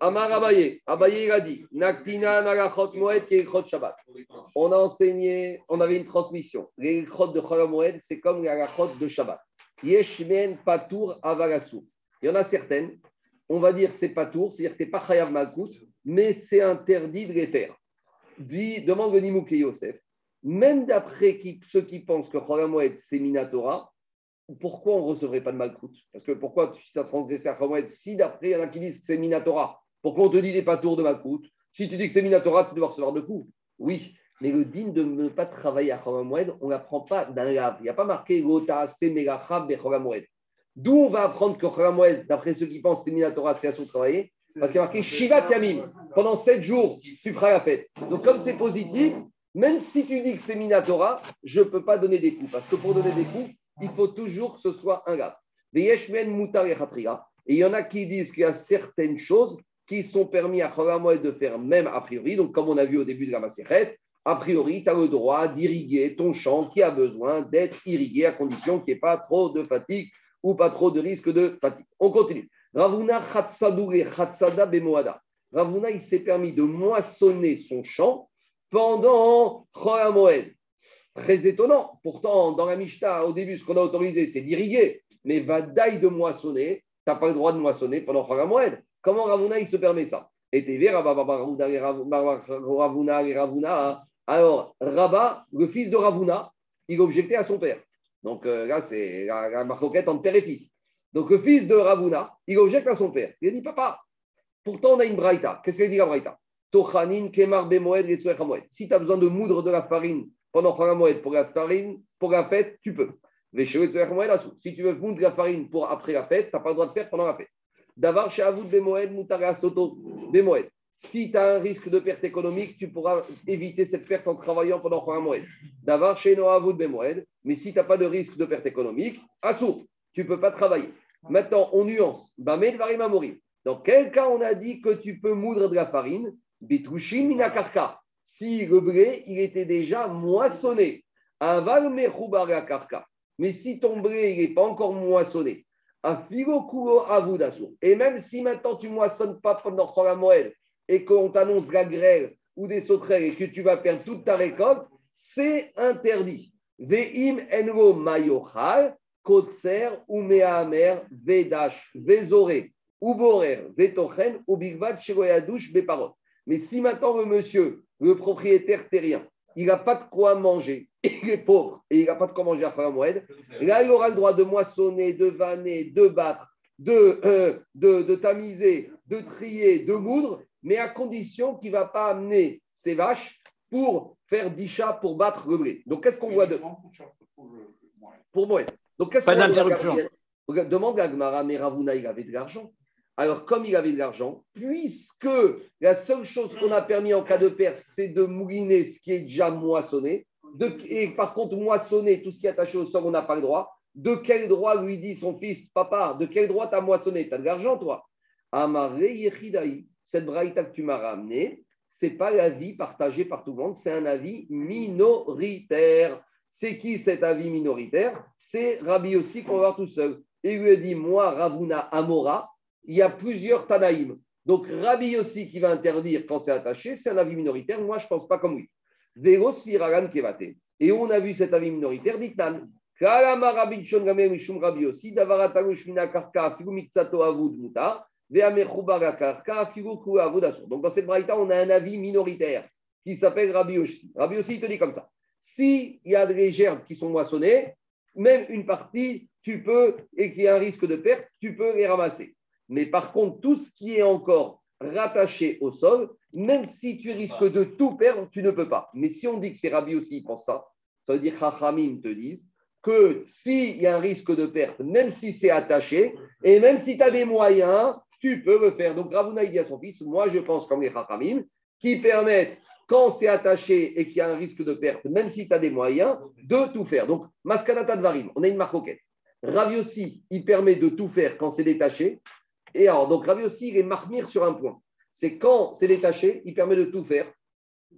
Amar Abaye. Abaye, il a dit Naktina Nagachot Moed Keichot Shabbat. On a enseigné, on avait une transmission. Les de Chol Moed, c'est comme les de Shabbat. Yeshmen Patour Avalasu. Il y en a certaines, on va dire c'est Patour, c'est-à-dire que tu n'es pas Chayav Malkout, mais c'est interdit de les faire. Dit, demande le Nimouk et Yosef, même d'après ceux qui pensent que Chol Moed c'est Minatora, pourquoi on ne recevrait pas de malcoute Parce que pourquoi tu as transgressé à Moed si d'après il y en a qui disent que c'est Minatora Pourquoi on te dit des pas tours de malcoute Si tu dis que c'est Minatora, tu dois recevoir de coups. Oui, mais le digne de ne pas travailler à Chol Moed, on ne l'apprend pas d'un lave. Il n'y a pas marqué Gota, Semelacha, Bechol Moed. D'où on va apprendre que Chol Moed, d'après ceux qui pensent que c'est Minatora, c'est à son travailler? Parce qu'il y a marqué Shiva Yamim. Pendant sept jours, tu feras la fête. Donc, comme c'est positif, même si tu dis que c'est Minatora, je ne peux pas donner des coups. Parce que pour donner des coups, il faut toujours que ce soit un gars. Et il y en a qui disent qu'il y a certaines choses qui sont permis à Chol Moed de faire même a priori. Donc, comme on a vu au début de la Maseret, a priori, tu as le droit d'irriguer ton champ qui a besoin d'être irrigué à condition qu'il n'y ait pas trop de fatigue ou pas trop de risque de fatigue. On continue. Ravuna Khatsadou et Bemoada. Ravuna, il s'est permis de moissonner son champ pendant Moed. Très étonnant. Pourtant, dans la Mishnah, au début, ce qu'on a autorisé, c'est d'irriguer. Mais va de moissonner, tu n'as pas le droit de moissonner pendant Moed. Comment Ravuna, il se permet ça? Et Ravuna hein. Alors, Rabba, le fils de Ravuna, il objectait à son père. Donc euh, là, c'est la, la marcoquette entre père et fils. Donc le fils de Ravuna, il objecte à son père. Il dit, papa, pourtant on a une braïta. Qu'est-ce qu'elle dit la braïta? Tochanin, Kemar, Bemoed. Si tu as besoin de moudre de la farine pendant Chalamoed pour la farine, pour la fête, tu peux. Si tu veux moudre la farine pour après la fête, tu n'as pas le droit de faire pendant la fête. Davar, Sheavoud, Bemoed, Moutara, Soto, Bemoed. Si tu as un risque de perte économique, tu pourras éviter cette perte en travaillant pendant Chalamoed. Davar, chez Noavoud. Mais si tu n'as pas de risque de perte économique, Assou, tu ne peux pas travailler. Maintenant, on nuance. Dans quel cas on a dit que tu peux moudre de la farine Bitrushim minakarka. Si le blé, il était déjà moissonné. Aval mechubar la karka. Mais si ton blé, il n'est pas encore moissonné. Et même si maintenant tu moissonnes pas pendant la Moël et qu'on t'annonce la grêle ou des sauterelles et que tu vas perdre toute ta récolte, c'est interdit. Ve'im enro mayochal, kotser, umeamer, vedash, vezore, uborer, vetochen, ubigvad, shegoyadouche, beparot. Mais si maintenant le monsieur, le propriétaire terrien, il n'a pas de quoi manger, (laughs) il est pauvre et il n'a pas de quoi manger à Moed, là il aura le droit de moissonner, de vanner, de battre, de, euh, de, de tamiser, de trier, de moudre, mais à condition qu'il ne va pas amener ses vaches pour faire 10 chats pour battre le blé. Donc qu'est-ce qu'on voit de. Pour Moed. Donc qu'est-ce Pas qu'on voit de Demande à Gmara, mais Ravuna, il avait de l'argent. Alors, comme il avait de l'argent, puisque la seule chose qu'on a permis en cas de perte, c'est de mouliner ce qui est déjà moissonné, et par contre, moissonner tout ce qui est attaché au sol, on n'a pas le droit. De quel droit lui dit son fils, papa, de quel droit tu as moissonné? Tu as de l'argent, toi Amaré Yechidaï, cette braïta que tu m'as ramenée, c'est pas l'avis partagé par tout le monde, c'est un avis minoritaire. C'est qui cet avis minoritaire? C'est Rabbi aussi qu'on va voir tout seul. Et il lui a dit, moi, Ravuna Amora, il y a plusieurs Tanaïm. Donc Rabbi aussi qui va interdire quand c'est attaché, c'est un avis minoritaire. Moi, je ne pense pas comme lui. Et on a vu cet avis minoritaire Dit-Nan. Donc dans cette braïta, on a un avis minoritaire qui s'appelle Rabbi aussi. Rabbi aussi, il te dit comme ça. S'il y a des gerbes qui sont moissonnées, même une partie, tu peux, et qu'il y a un risque de perte, tu peux les ramasser. Mais par contre, tout ce qui est encore rattaché au sol, même si tu risques de tout perdre, tu ne peux pas. Mais si on dit que c'est Rabbi aussi, il pense ça, ça veut dire Chachamim te disent que s'il y a un risque de perte, même si c'est attaché, et même si tu as des moyens, tu peux le faire. Donc Ravuna, il dit à son fils, moi je pense comme les Chachamim, qui permettent, quand c'est attaché et qu'il y a un risque de perte, même si tu as des moyens, de tout faire. Donc, Maskanata Dvarim, on a une marcoquette. Ravi aussi, il permet de tout faire quand c'est détaché. Et alors, donc Ravi aussi, il est marmire sur un point. C'est quand c'est détaché, il permet de tout faire.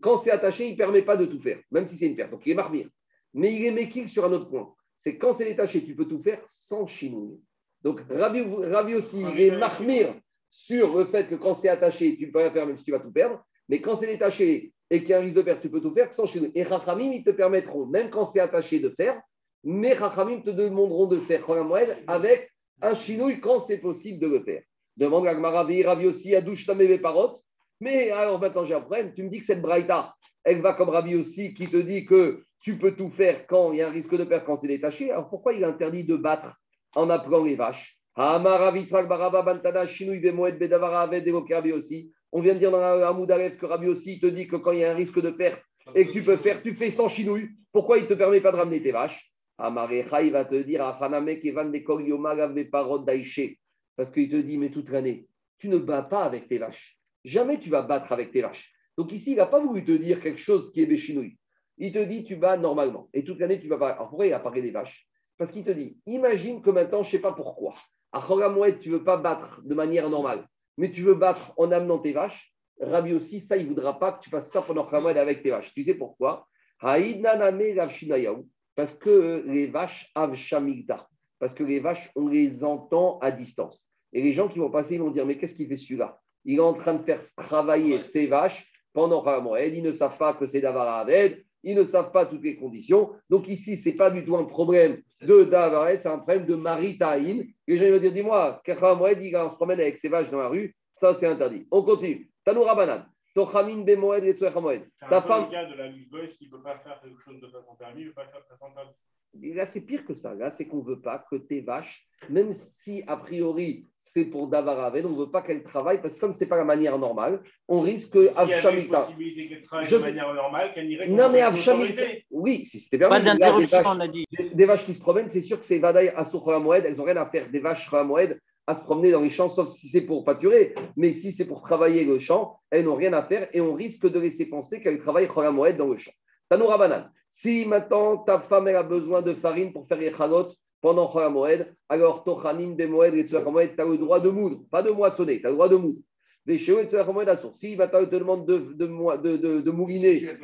Quand c'est attaché, il ne permet pas de tout faire, même si c'est une perte. Donc, il est marmire. Mais il est méquille sur un autre point. C'est quand c'est détaché, tu peux tout faire sans chinouille. Donc, Ravi, Ravi aussi, il est marmire sur le fait que quand c'est attaché, tu ne peux rien faire même si tu vas tout perdre. Mais quand c'est détaché et qu'il y a un risque de perte, tu peux tout faire sans chinouille. Et Rachamim, ils te permettront, même quand c'est attaché, de faire. Mais Rachamim te demanderont de faire avec un chinouille quand c'est possible de le faire. Demande à Gmaravi, Ravi aussi, à douche tamé parot. Mais alors maintenant, j'ai un problème. Tu me dis que cette Braïta, elle va comme Rabbi aussi, qui te dit que tu peux tout faire quand il y a un risque de perte, quand c'est détaché. Alors pourquoi il interdit de battre en appelant les vaches? On vient de dire dans Hamoud que Rabbi aussi te dit que quand il y a un risque de perte et que tu peux faire, tu fais sans chinouille. Pourquoi il ne te permet pas de ramener tes vaches? Amarecha, il va te dire parce qu'il te dit, mais toute l'année, tu ne bats pas avec tes vaches. Jamais tu vas battre avec tes vaches. Donc ici, il n'a pas voulu te dire quelque chose qui est béchinouille. Il te dit, tu bats normalement. Et toute l'année, tu vas pas. Alors pourquoi il a parlé des vaches Parce qu'il te dit, imagine que maintenant, je ne sais pas pourquoi. À tu ne veux pas battre de manière normale, mais tu veux battre en amenant tes vaches. Rabbi aussi, ça, il ne voudra pas que tu fasses ça pendant Chogamoued avec tes vaches. Tu sais pourquoi? Parce que les vaches av shamigda. Parce que les vaches, on les entend à distance. Et les gens qui vont passer, ils vont dire Mais qu'est-ce qu'il fait celui-là? Il est en train de faire travailler ses vaches pendant Chogamoued. Ils ne savent pas que c'est Davar Aved ils ne savent pas toutes les conditions. Donc ici, ce n'est pas du tout un problème de Davaret, c'est un problème de Maritaïn. Les gens vont dire, dis-moi, Moed, il se promène avec ses vaches dans la rue, ça c'est interdit. On continue. Tanoura Banan. Tochamin Bemoed et Moed. Ta femme. Le cas de la Lisboïs qui ne peut pas faire quelque chose de façon permis, il ne peut pas faire de façon interdite. Là, c'est pire que ça. Là, c'est qu'on ne veut pas que tes vaches, même si a priori c'est pour Davaraved, on ne veut pas qu'elles travaillent parce que comme ce n'est pas la manière normale, on risque que Avshamita. de manière normale, qu'elle irait Non, mais Avshamita. Oui, si c'était bien. Pas d'interruption, on a dit. Des, vaches qui se promènent, c'est sûr que c'est Vadaï à Moed, elles n'ont rien à faire. Des vaches Moed à se promener dans les champs, sauf si c'est pour pâturer. Mais si c'est pour travailler le champ, elles n'ont rien à faire et on risque de laisser penser qu'elles travaillent Moed dans le champ. Tanoura Banan. Si maintenant ta femme elle a besoin de farine pour faire les chalot pendant Moed, alors Tochanin, Bemoed et Moed, tu as le droit de moudre, pas de moissonner, tu as le droit de moudre. Les chéos et à source. Si te demande de, de, de, de, mouliner,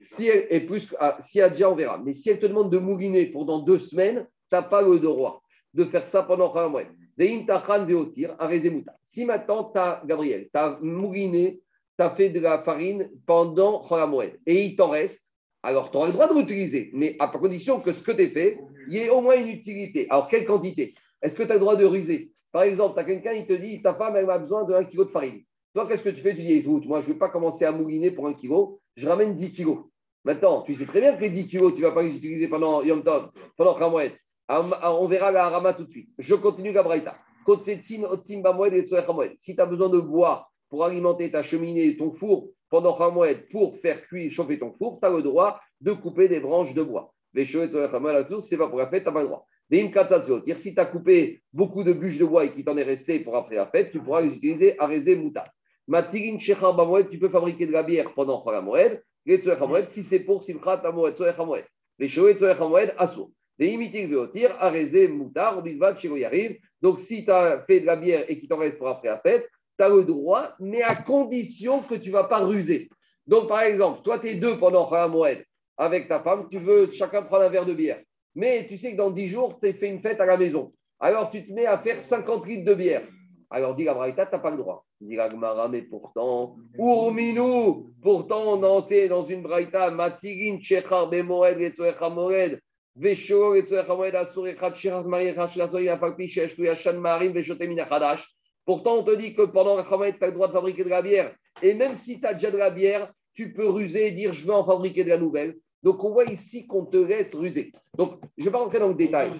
si elle, et plus, ah, si elle déjà on verra, mais si elle te demande de mouliner pendant deux semaines, tu n'as pas le droit de faire ça pendant Moed. Si maintenant, tu as, Gabriel, tu as mouliné, tu as fait de la farine pendant Moed et il t'en reste, alors tu auras le droit de l'utiliser, mais à condition que ce que tu as fait, il y ait au moins une utilité. Alors, quelle quantité? Est-ce que tu as le droit de ruser Par exemple, tu as quelqu'un, il te dit, ta femme, elle a besoin de 1 kg de farine. Toi, qu'est-ce que tu fais? Tu dis, écoute, moi, je ne vais pas commencer à mouliner pour 1 kg, je ramène 10 kg. Maintenant, tu sais très bien que les 10 kg, tu ne vas pas les utiliser pendant Yom Tov, pendant Khamoued. On verra la Rama tout de suite. Je continue Gabraïta. Si tu as besoin de bois pour alimenter ta cheminée, ton four, pendant Khamoued pour faire cuire, chauffer ton four, tu as le droit de couper des branches de bois. Les c'est pas pour la fête, tu n'as pas le droit. Si tu as coupé beaucoup de bûches de bois et qu'il t'en est resté pour après la fête, tu pourras les utiliser à. Matirin Shechar tu peux fabriquer de la bière pendant Khamoued. Les si c'est pour Simchat Amoed, Khamoued. Les choses, Khamoued, Assour. Donc si tu as fait de la bière et qu'il t'en reste pour après la fête, tu as le droit, mais à condition que tu ne vas pas ruser. Donc, par exemple, toi, tu es deux pendant un mois avec ta femme, tu veux chacun prendre un verre de bière. Mais tu sais que dans 10 jours, tu as fait une fête à la maison. Alors, tu te mets à faire 50 litres de bière. Alors, dis la Braïta, tu n'as pas le droit. Dis la Gmara, mais pourtant, Urminou, pourtant, on est dans une Braïta, Matirin, Chechar, Bemoed, Moed, Pourtant, on te dit que pendant la tu as le droit de fabriquer de la bière. Et même si tu as déjà de la bière, tu peux ruser et dire je veux en fabriquer de la nouvelle. Donc, on voit ici qu'on te laisse ruser. Donc, je ne vais pas rentrer dans le détail.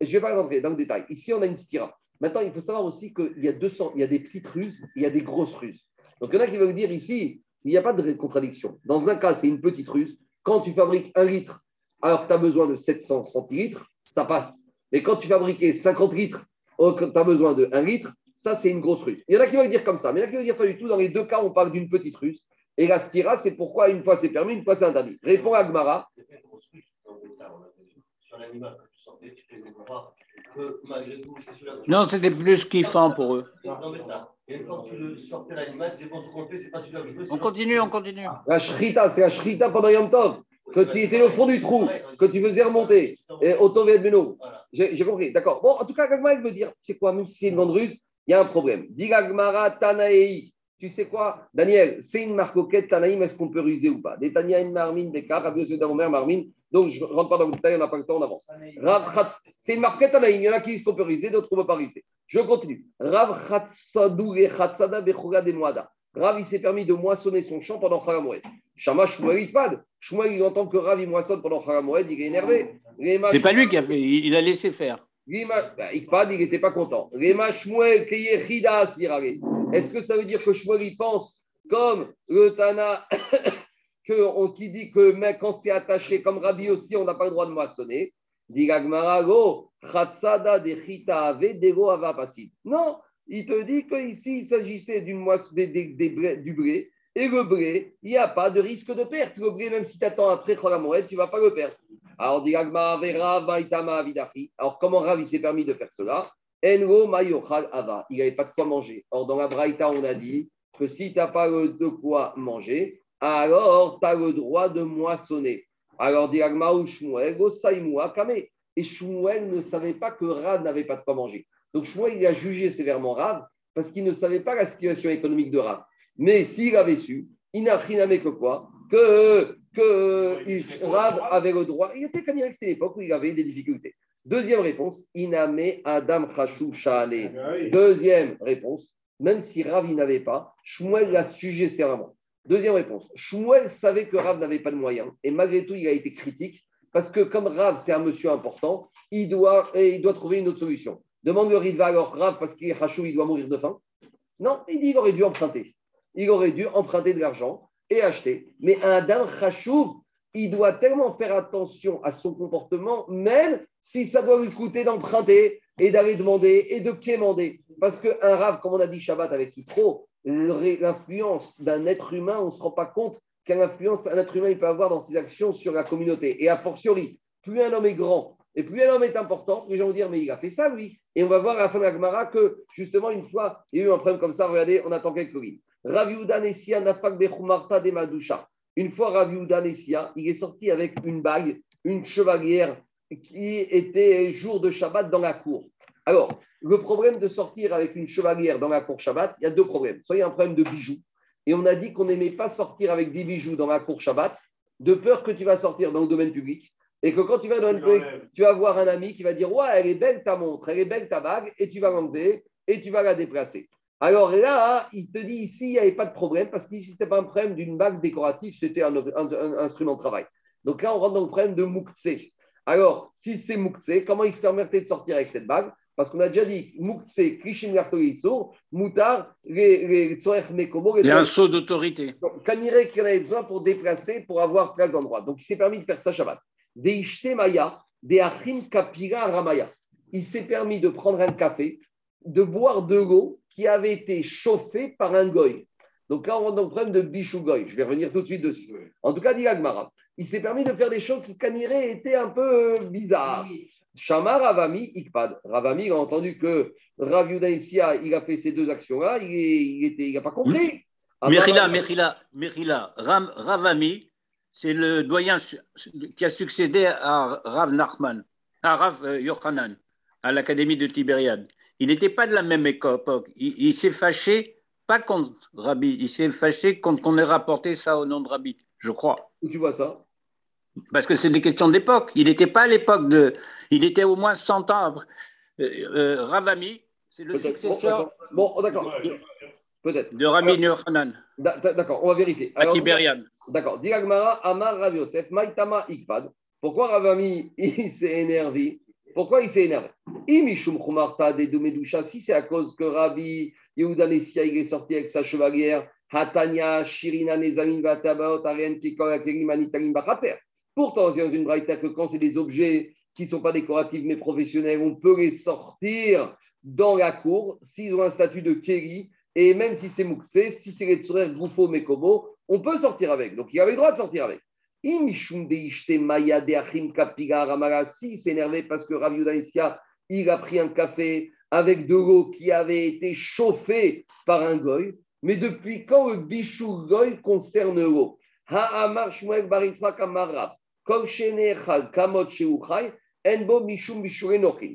Je ne vais pas rentrer dans le détail. Ici, on a une stira. Maintenant, il faut savoir aussi qu'il y a 200, il y a des petites ruses, il y a des grosses ruses. Donc, il y en a qui veulent dire ici, il n'y a pas de contradiction. Dans un cas, c'est une petite ruse. Quand tu fabriques un litre, alors que tu as besoin de 700 centilitres, ça passe. Mais quand tu fabriques 50 litres, alors que tu as besoin de 1 litre, ça, c'est une grosse ruse. Il y en a qui vont dire comme ça, mais il y en a qui vont dire pas du tout. Dans les deux cas, on parle d'une petite ruse. Et la stira, c'est pourquoi une fois c'est permis, une fois c'est interdit. Réponds à Gmara. Non, c'était plus kiffant pour eux. On continue, on continue. La shrita, c'est la shrita pendant Yom Tov, que tu étais au fond du trou, que tu faisais remonter. Et Otovet Beno. J'ai compris, d'accord. Bon, en tout cas, Gagmara, il veut dire, c'est quoi, même si c'est une grande ruse, il y a un problème. Digagmara Tanaei. Tu sais quoi, Daniel, c'est une marcoquette Tanaïm, est-ce qu'on peut ruser ou pas? Des Tania, une Marmine, des Car, Rabbi Omer, Marmine. Donc, je ne rentre pas dans le détail, on n'a pas le temps, on avance. C'est une marquette Tanaïm, il y en a qui disent qu'on peut ruser, d'autres qu'on ne peut pas ruser. Je continue. Rav Khatsadou et Khatsada Bechouga de Moada. Rav, il s'est permis de moissonner son champ pendant Chalamoed. Shama Shmuel Ikpad. Shmuel, il entend que Rav, il moissonne pendant Chalamoed, il est énervé. C'est pas lui qui a fait, il a laissé faire. Rima- bah, Ikpad, il n'était pas content. Est-ce que ça veut dire que Shmuel, il pense comme le Tana (coughs) que, on, qui dit que mais quand c'est attaché, comme Rabbi aussi, on n'a pas le droit de moissonner? Non, il te dit qu'ici, il s'agissait d'une moisse- du blé. Et le blé, il n'y a pas de risque de perte. Le blé, même si tu attends après Cholamoued, tu ne vas pas le perdre. Alors. Alors, comment Rav s'est permis de faire cela? Il n'avait pas de quoi manger. Or, dans la Braïta, on a dit que si tu n'as pas de quoi manger, alors tu as le droit de moissonner. Alors, dit Agma ou Shmuel, Kame. Et Shmuel ne savait pas que Rav n'avait pas de quoi manger. Donc, Shmuel, il a jugé sévèrement Rav parce qu'il ne savait pas la situation économique de Rav. Mais s'il avait su, il n'a rien que quoi Que, que il- Rav avait le droit. Il était candidat, c'était l'époque où il avait des difficultés. Deuxième réponse, Iname Adam Khashou Sha'ale. Ah oui. Deuxième réponse, même si Rav n'avait pas, Shmuel l'a jugé sévèrement. Deuxième réponse, Shmuel savait que Rav n'avait pas de moyens et malgré tout il a été critique parce que comme Rav c'est un monsieur important, il doit, et il doit trouver une autre solution. Demande le Ritva alors Rav parce qu'il est Khashou, il doit mourir de faim. Non, il dit qu'il aurait dû emprunter. Il aurait dû emprunter de l'argent et acheter. Mais un d'un Khashou, il doit tellement faire attention à son comportement, même si ça doit lui coûter d'emprunter et d'aller demander et de quémander. Parce qu'un rave, comme on a dit Shabbat avec Yitro, l'influence d'un être humain, on ne se rend pas compte quelle influence un être humain il peut avoir dans ses actions sur la communauté. Et a fortiori, plus un homme est grand et plus un homme est important, les gens vont dire, mais il a fait ça, lui. Et on va voir à la fin de la Gemara que, justement, une fois, il y a eu un problème comme ça, regardez, on attend quelques lignes. Rav Nessia Nafak Bechumarta de Madusha. Une fois, Rav Nessia, il est sorti avec une bague, une chevalière qui était jour de Shabbat dans la cour. Alors, le problème de sortir avec une chevalière dans la cour Shabbat, il y a deux problèmes. Soit il y a un problème de bijoux, et on a dit qu'on n'aimait pas sortir avec des bijoux dans la cour Shabbat, de peur que tu vas sortir dans le domaine public, et que quand tu vas dans domaine public, tu vas voir un ami qui va dire Ouais, elle est belle ta montre, elle est belle ta bague, et tu vas l'enlever et tu vas la déplacer. Alors là, il te dit ici, il n'y avait pas de problème, parce qu'ici, ce n'était pas un problème d'une bague décorative, c'était un, un- un instrument de travail. Donc là, on rentre dans le problème de Mouktsé. Alors, si c'est Mouktsé, comment il se permettait de sortir avec cette bague? Parce qu'on a déjà dit Mouktsé, Krishin Vertoïsour, Moutar, les Mekomo, les Il y a un saut d'autorité. donc, Kanire qui en avait besoin pour déplacer, pour avoir place d'endroit. Donc, il s'est permis de faire ça Shabbat. Des Ishte Maya, des Achim Kapira Ramaya. Il s'est permis de prendre un café, de boire de l'eau qui avait été chauffée par un goy. Donc là, on rentre dans le problème de Bichou Goy. Je vais revenir tout de suite dessus. En tout cas, dit Agmara, il s'est permis de faire des choses qui, Kanire, étaient un peu euh, bizarres. Shama Ravami Ikpad. Ravami, il a entendu que Rav Yuda Isia, il a fait ces deux actions-là, il n'a il il pas compris. Mechila, Amar- Mechila, Mechila, Ram, Ravami, c'est le doyen qui a succédé à Rav Nachman, à Rav euh, Yochanan, à l'Académie de Tibériade. Il n'était pas de la même époque. Il, il s'est fâché, pas contre Rabbi, il s'est fâché contre qu'on ait rapporté ça au nom de Rabbi, je crois. Où tu vois ça? Parce que c'est des questions d'époque. Il n'était pas à l'époque de. Il était au moins 100 ans après. Euh, euh, Ravami, c'est le. Bon, successeur d'accord. Bon, oh, d'accord. Peut-être. de Rabbi Yochanan Da- da- D'accord, on va vérifier. à Alors, Tibériade. D'accord. Diragmara, Amar Rav Yosef, Maïtama Ikpad. Pourquoi Ravami, (laughs) il s'est énervé? Pourquoi il s'est énervé? Imishum Chumarta de Dumedusha, si c'est à cause que Rabbi Yehuda Nessia, il est sorti avec sa chevalière, Hatanya, Shirina, Nezamin, Vatabaot, Ariane, Kikol, Akerim, Anitalim, Bachatzer. Pourtant, c'est dans une braïta que quand c'est des objets qui ne sont pas décoratifs mais professionnels, on peut les sortir dans la cour s'ils ont un statut de Kéri. Et même si c'est Mouksé, si c'est les Tsurer, Goufo, Mekobo, on peut sortir avec. Donc, il avait le droit de sortir avec. Si s'est énervé parce que Rav Yehuda Issia, il a pris un café avec de l'eau qui avait été chauffée par un goy. Mais depuis quand le bichou goy concerne l'eau Ha'amar shmuel baritzrak amarav. Kol shenechal kamot sheuchai. Enbo mishum.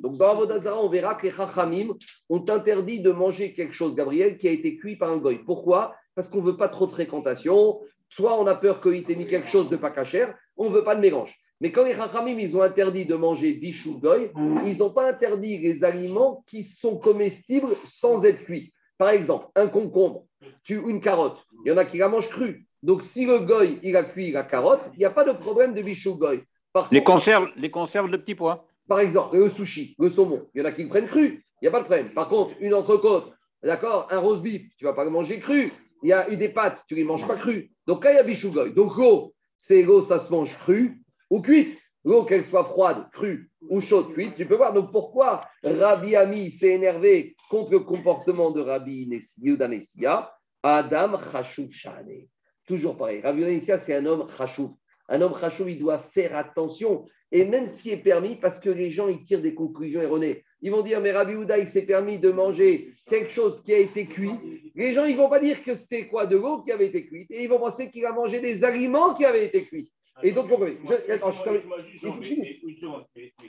Donc dans Avodazara, on verra que les chachamim ont interdit de manger quelque chose, Gabriel, qui a été cuit par un goy. Pourquoi? Parce qu'on ne veut pas trop de fréquentation. Soit on a peur qu'il t'ait mis quelque chose de pas cachère, on ne veut pas de mélange. Mais quand les Chachamim, ils ont interdit de manger bichou goy, ils n'ont pas interdit les aliments qui sont comestibles sans être cuits. Par exemple, un concombre, tu, une carotte. Il y en a qui la mangent crue. Donc, si le goy, il a cuit la carotte, il n'y a pas de problème de bichou goy. Par Les contre, conserves, les conserves de petits pois. par exemple, le sushi, le saumon, il y en a qui le prennent cru, il n'y a pas de problème. Par contre, une entrecôte, d'accord, un rose beef, tu ne vas pas le manger cru. Il y a eu des pâtes, tu ne les manges pas cru. Donc là, il y a bichougoy. Donc l'eau, c'est l'eau, ça se mange cru ou cuite. L'eau, qu'elle soit froide, crue ou chaude, cuite, tu peux voir. Donc pourquoi Rabbi Ami s'est énervé contre le comportement de Rabbi Yehuda Nessia Adam Chashuv Shane. Toujours pareil. Rabbi Yehuda c'est un homme Chashuv. Un homme il doit faire attention. Et même ce qui est permis, parce que les gens, ils tirent des conclusions erronées. Ils vont dire, mais Rabbi Houda, il s'est permis de manger quelque chose qui a été cuit. Les gens, ils ne vont pas dire que c'était quoi de l'eau qui avait été cuite. Et ils vont penser qu'il a mangé des aliments qui avaient été cuits. Et donc, pourquoi je- mais-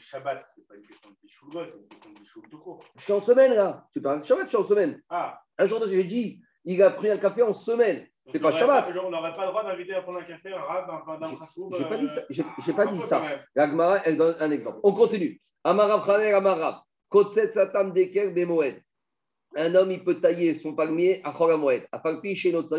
Shabbat, c'est pas une question de c'est une question de bichou tout court. Je suis en semaine, là. Tu parles de Shabbat, je suis en semaine. Ah, Un jour, j'ai dit, il a pris un café en semaine. C'est on pas Shabbat. pas- On n'aurait pas le droit d'inviter à prendre un café un rab, un un chachoub. J'ai pas dit ça. euh, J'ai j'ai pas dit ça. Gemara, elle donne un exemple. On continue. Amarav Khaner Amarav. Kotset Satam Deker Bemoed. Un homme, il peut tailler son palmier à Choramoed. À Falpi, chez notre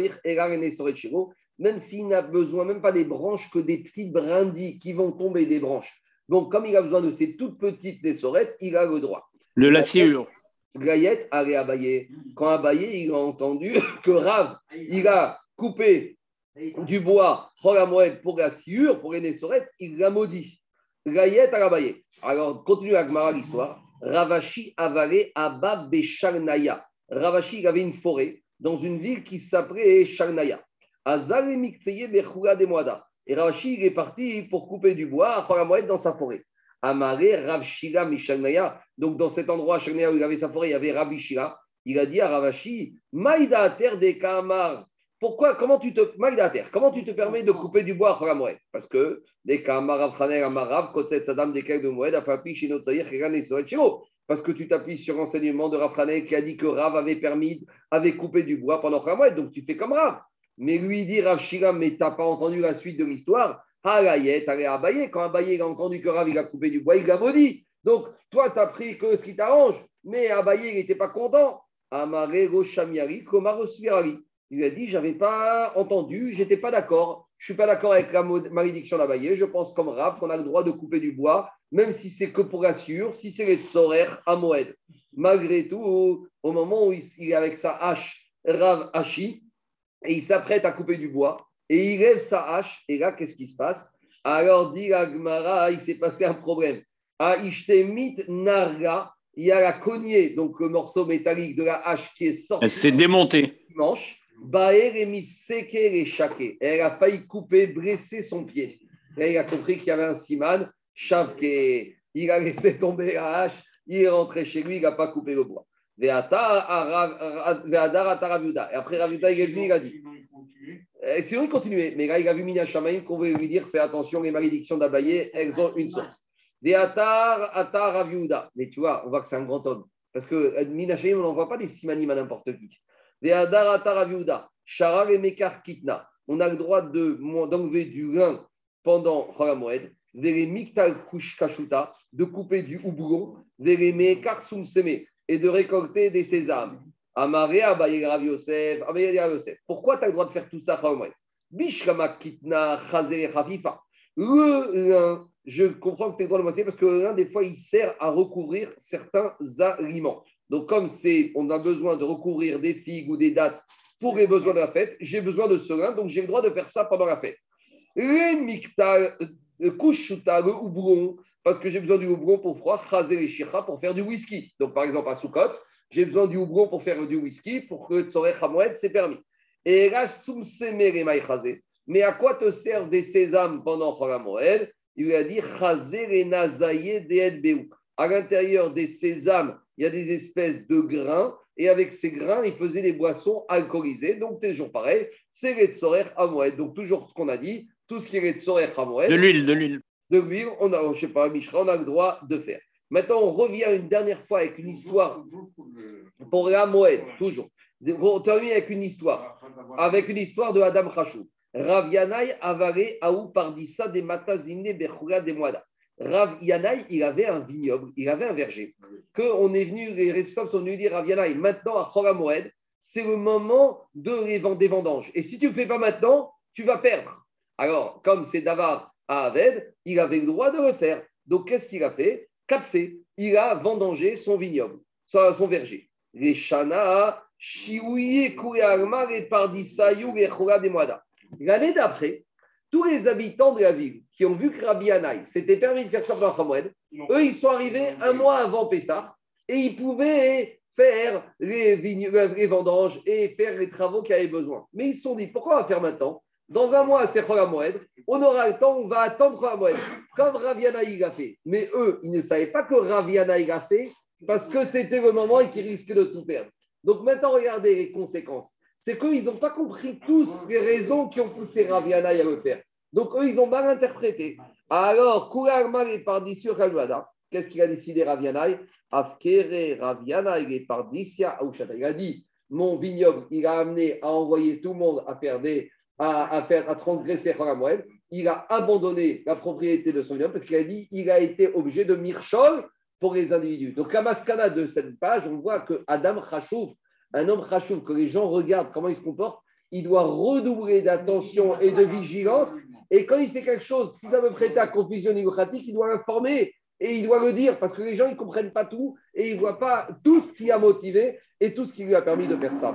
Shiro. Même s'il n'a besoin, même pas des branches, que des petites brindilles qui vont tomber des branches. Donc, comme il a besoin de ces toutes petites Nesorettes, il a le droit. Le lassure. Gaïet allait abayer. Quand Abaye, il a entendu (laughs) que Rav, il a coupé du bois pour la sciure, pour les Nesorettes, il l'a maudit. Gaïet à Abaye. Alors, continue avec Mara l'histoire. Ravashi Abba. Ravashi, avait une forêt dans une ville qui s'appelait Sharnaya. Azal et Mikseye. Et Ravashi, il est parti pour couper du bois à Choramoed dans sa forêt. Amaré Rav Shira Misharnaya. Donc, dans cet endroit, où il avait sa forêt, il y avait Rabbi Shira. Il a dit à Ravashi, Maïda terre des Kamar. Pourquoi, comment tu te, Maïda terre, comment tu te permets de couper du bois à Parce que des Kamar Rav Chaner Amarav, Kotset Sadam des de Moed, Afapi, Shinot Saïr, Kegan et. Parce que tu t'appuies sur l'enseignement de Rav Chaner qui a dit que Rav avait permis, avait coupé du bois pendant Choramoed. Donc, tu fais comme Rav. Mais lui dit Rav Shira, mais tu n'as pas entendu la suite de l'histoire? Quand Abaye a entendu que Rav il a coupé du bois, il l'a maudit. Donc, toi, tu as pris que ce qui t'arrange. Mais Abaye, il n'était pas content. Amaré Roshamiari, Komar Osvirari. Il lui a dit J'avais pas entendu, j'étais pas d'accord. Je suis pas d'accord avec la malédiction d'Abaye. Je pense comme Rav qu'on a le droit de couper du bois, même si c'est que pour assure, si c'est les tsorer à Moed. Malgré tout, au moment où il est avec sa hache, Rav Hachi, et il s'apprête à couper du bois, et il lève sa hache, et là, qu'est-ce qui se passe? Alors, dit la Gemara, il s'est passé un problème. À Ishtemit Narga, il y a la cognée, donc le morceau métallique de la hache qui est sorti Elle s'est démontée. du manche. Baer et mitseke et chaké. Elle a failli couper, blesser son pied. Et il a compris qu'il y avait un siman, Shavke. Il a laissé tomber la hache, il est rentré chez lui, il n'a pas coupé le bois. Et après il est venu, il a dit. Sinon, il continue. Euh, Sinon, il continuait. Mais là, il a vu Mina Shamaim qu'on veut lui dire fais attention, les malédictions d'Abaye, elles ont une source. Des Atar, Atar, Rav Yehuda. Mais tu vois, on voit que c'est un grand homme. Parce que euh, Mina Shamaim, on n'envoie pas des simanim à n'importe qui. Des Adar, Atar, Rav Yehuda. Sharar et Mekar Kitna. On a le droit de- d'enlever du lin pendant Choramoed. Vere Miktal Kush Kashuta. De couper du houblon. Vere Mekar Sumseme. Et de récolter des sésames. Amaré Abaye Rav Yosef. Abaye Yosef. Pourquoi tu as le droit de faire tout ça, Choramoed Bishrama Kitna Chazer Hafifa. Le lin, je comprends que tu es droit de le parce que le lin, des fois, il sert à recouvrir certains aliments. Donc, comme c'est, on a besoin de recouvrir des figues ou des dattes pour les besoins de la fête, j'ai besoin de ce lin, donc j'ai le droit de faire ça pendant la fête. Les miktal, euh, kushuta, le houblon, parce que j'ai besoin du houblon pour froid, chaser les shira pour faire du whisky. Donc, par exemple, à Sukkot, j'ai besoin du houblon pour faire du whisky, pour que Tsoreh Hamoued, c'est permis. Et là. Mais à quoi te servent des sésames pendant Chol Moed Il lui a dit. À l'intérieur des sésames, il y a des espèces de grains. Et avec ces grains, il faisait des boissons alcoolisées. Donc, toujours pareil, c'est les tsorer à Moed. Donc, toujours ce qu'on a dit, tout ce qui est tsorer à Moed De l'huile, de l'huile. de l'huile, on a, je sais pas, Mishra, on a le droit de faire. Maintenant, on revient une dernière fois avec une histoire pour la Moed, toujours. On termine avec une histoire, avec une histoire de Adam Khashou. Rav Yanaï aou pardissa de matazine bechura de moada. Rav il avait un vignoble, il avait un verger. Que on est venu, les responsables sont venus dire Rav Yanaï, maintenant à Chora Moed, c'est le moment de des vendanges. Et si tu ne le fais pas maintenant, tu vas perdre. Alors, comme c'est Davar à Aved, il avait le droit de le faire. Donc, qu'est-ce qu'il a fait? Capfé, il a vendangé son vignoble, son verger. Les Shana, Shiouye, Kouréalma, les Pardisayou, les des Moada. L'année d'après, tous les habitants de la ville qui ont vu que Rabbi Anaï s'était permis de faire ça pour Hamoued, eux, ils sont arrivés un mois avant Pessah et ils pouvaient faire les, vignes- les vendanges et faire les travaux qu'ils avaient besoin. Mais ils se sont dit, pourquoi on va faire maintenant? Dans un mois, c'est Hamoed, on aura le temps, on va attendre Hamoed, comme Raviana il a fait. Mais eux, ils ne savaient pas que Raviana il a fait parce que c'était le moment et qu'ils risquaient de tout perdre. Donc maintenant, regardez les conséquences. C'est qu'ils n'ont pas compris tous les raisons qui ont poussé Raviana à le faire. Donc eux, ils ont mal interprété. Alors, Kouragma et Pardisio Kalvada, qu'est-ce qu'il a décidé Ravianaï Afkere Ravianaï. Il a dit Mon vignoble, il a amené à envoyer tout le monde à faire à, à faire, à transgresser Cholamoued. Il a abandonné la propriété de son vignoble parce qu'il a dit il a été obligé de mirchol pour les individus. Donc, la mascana de cette page, on voit que Adam Khashouf, un homme Khashouf, que les gens regardent comment il se comporte, il doit redoubler d'attention et de vigilance. Et quand il fait quelque chose, si ça veut prêter à confusion négociatique, il doit informer et il doit le dire parce que les gens ne comprennent pas tout et ils ne voient pas tout ce qui a motivé et tout ce qui lui a permis de faire ça.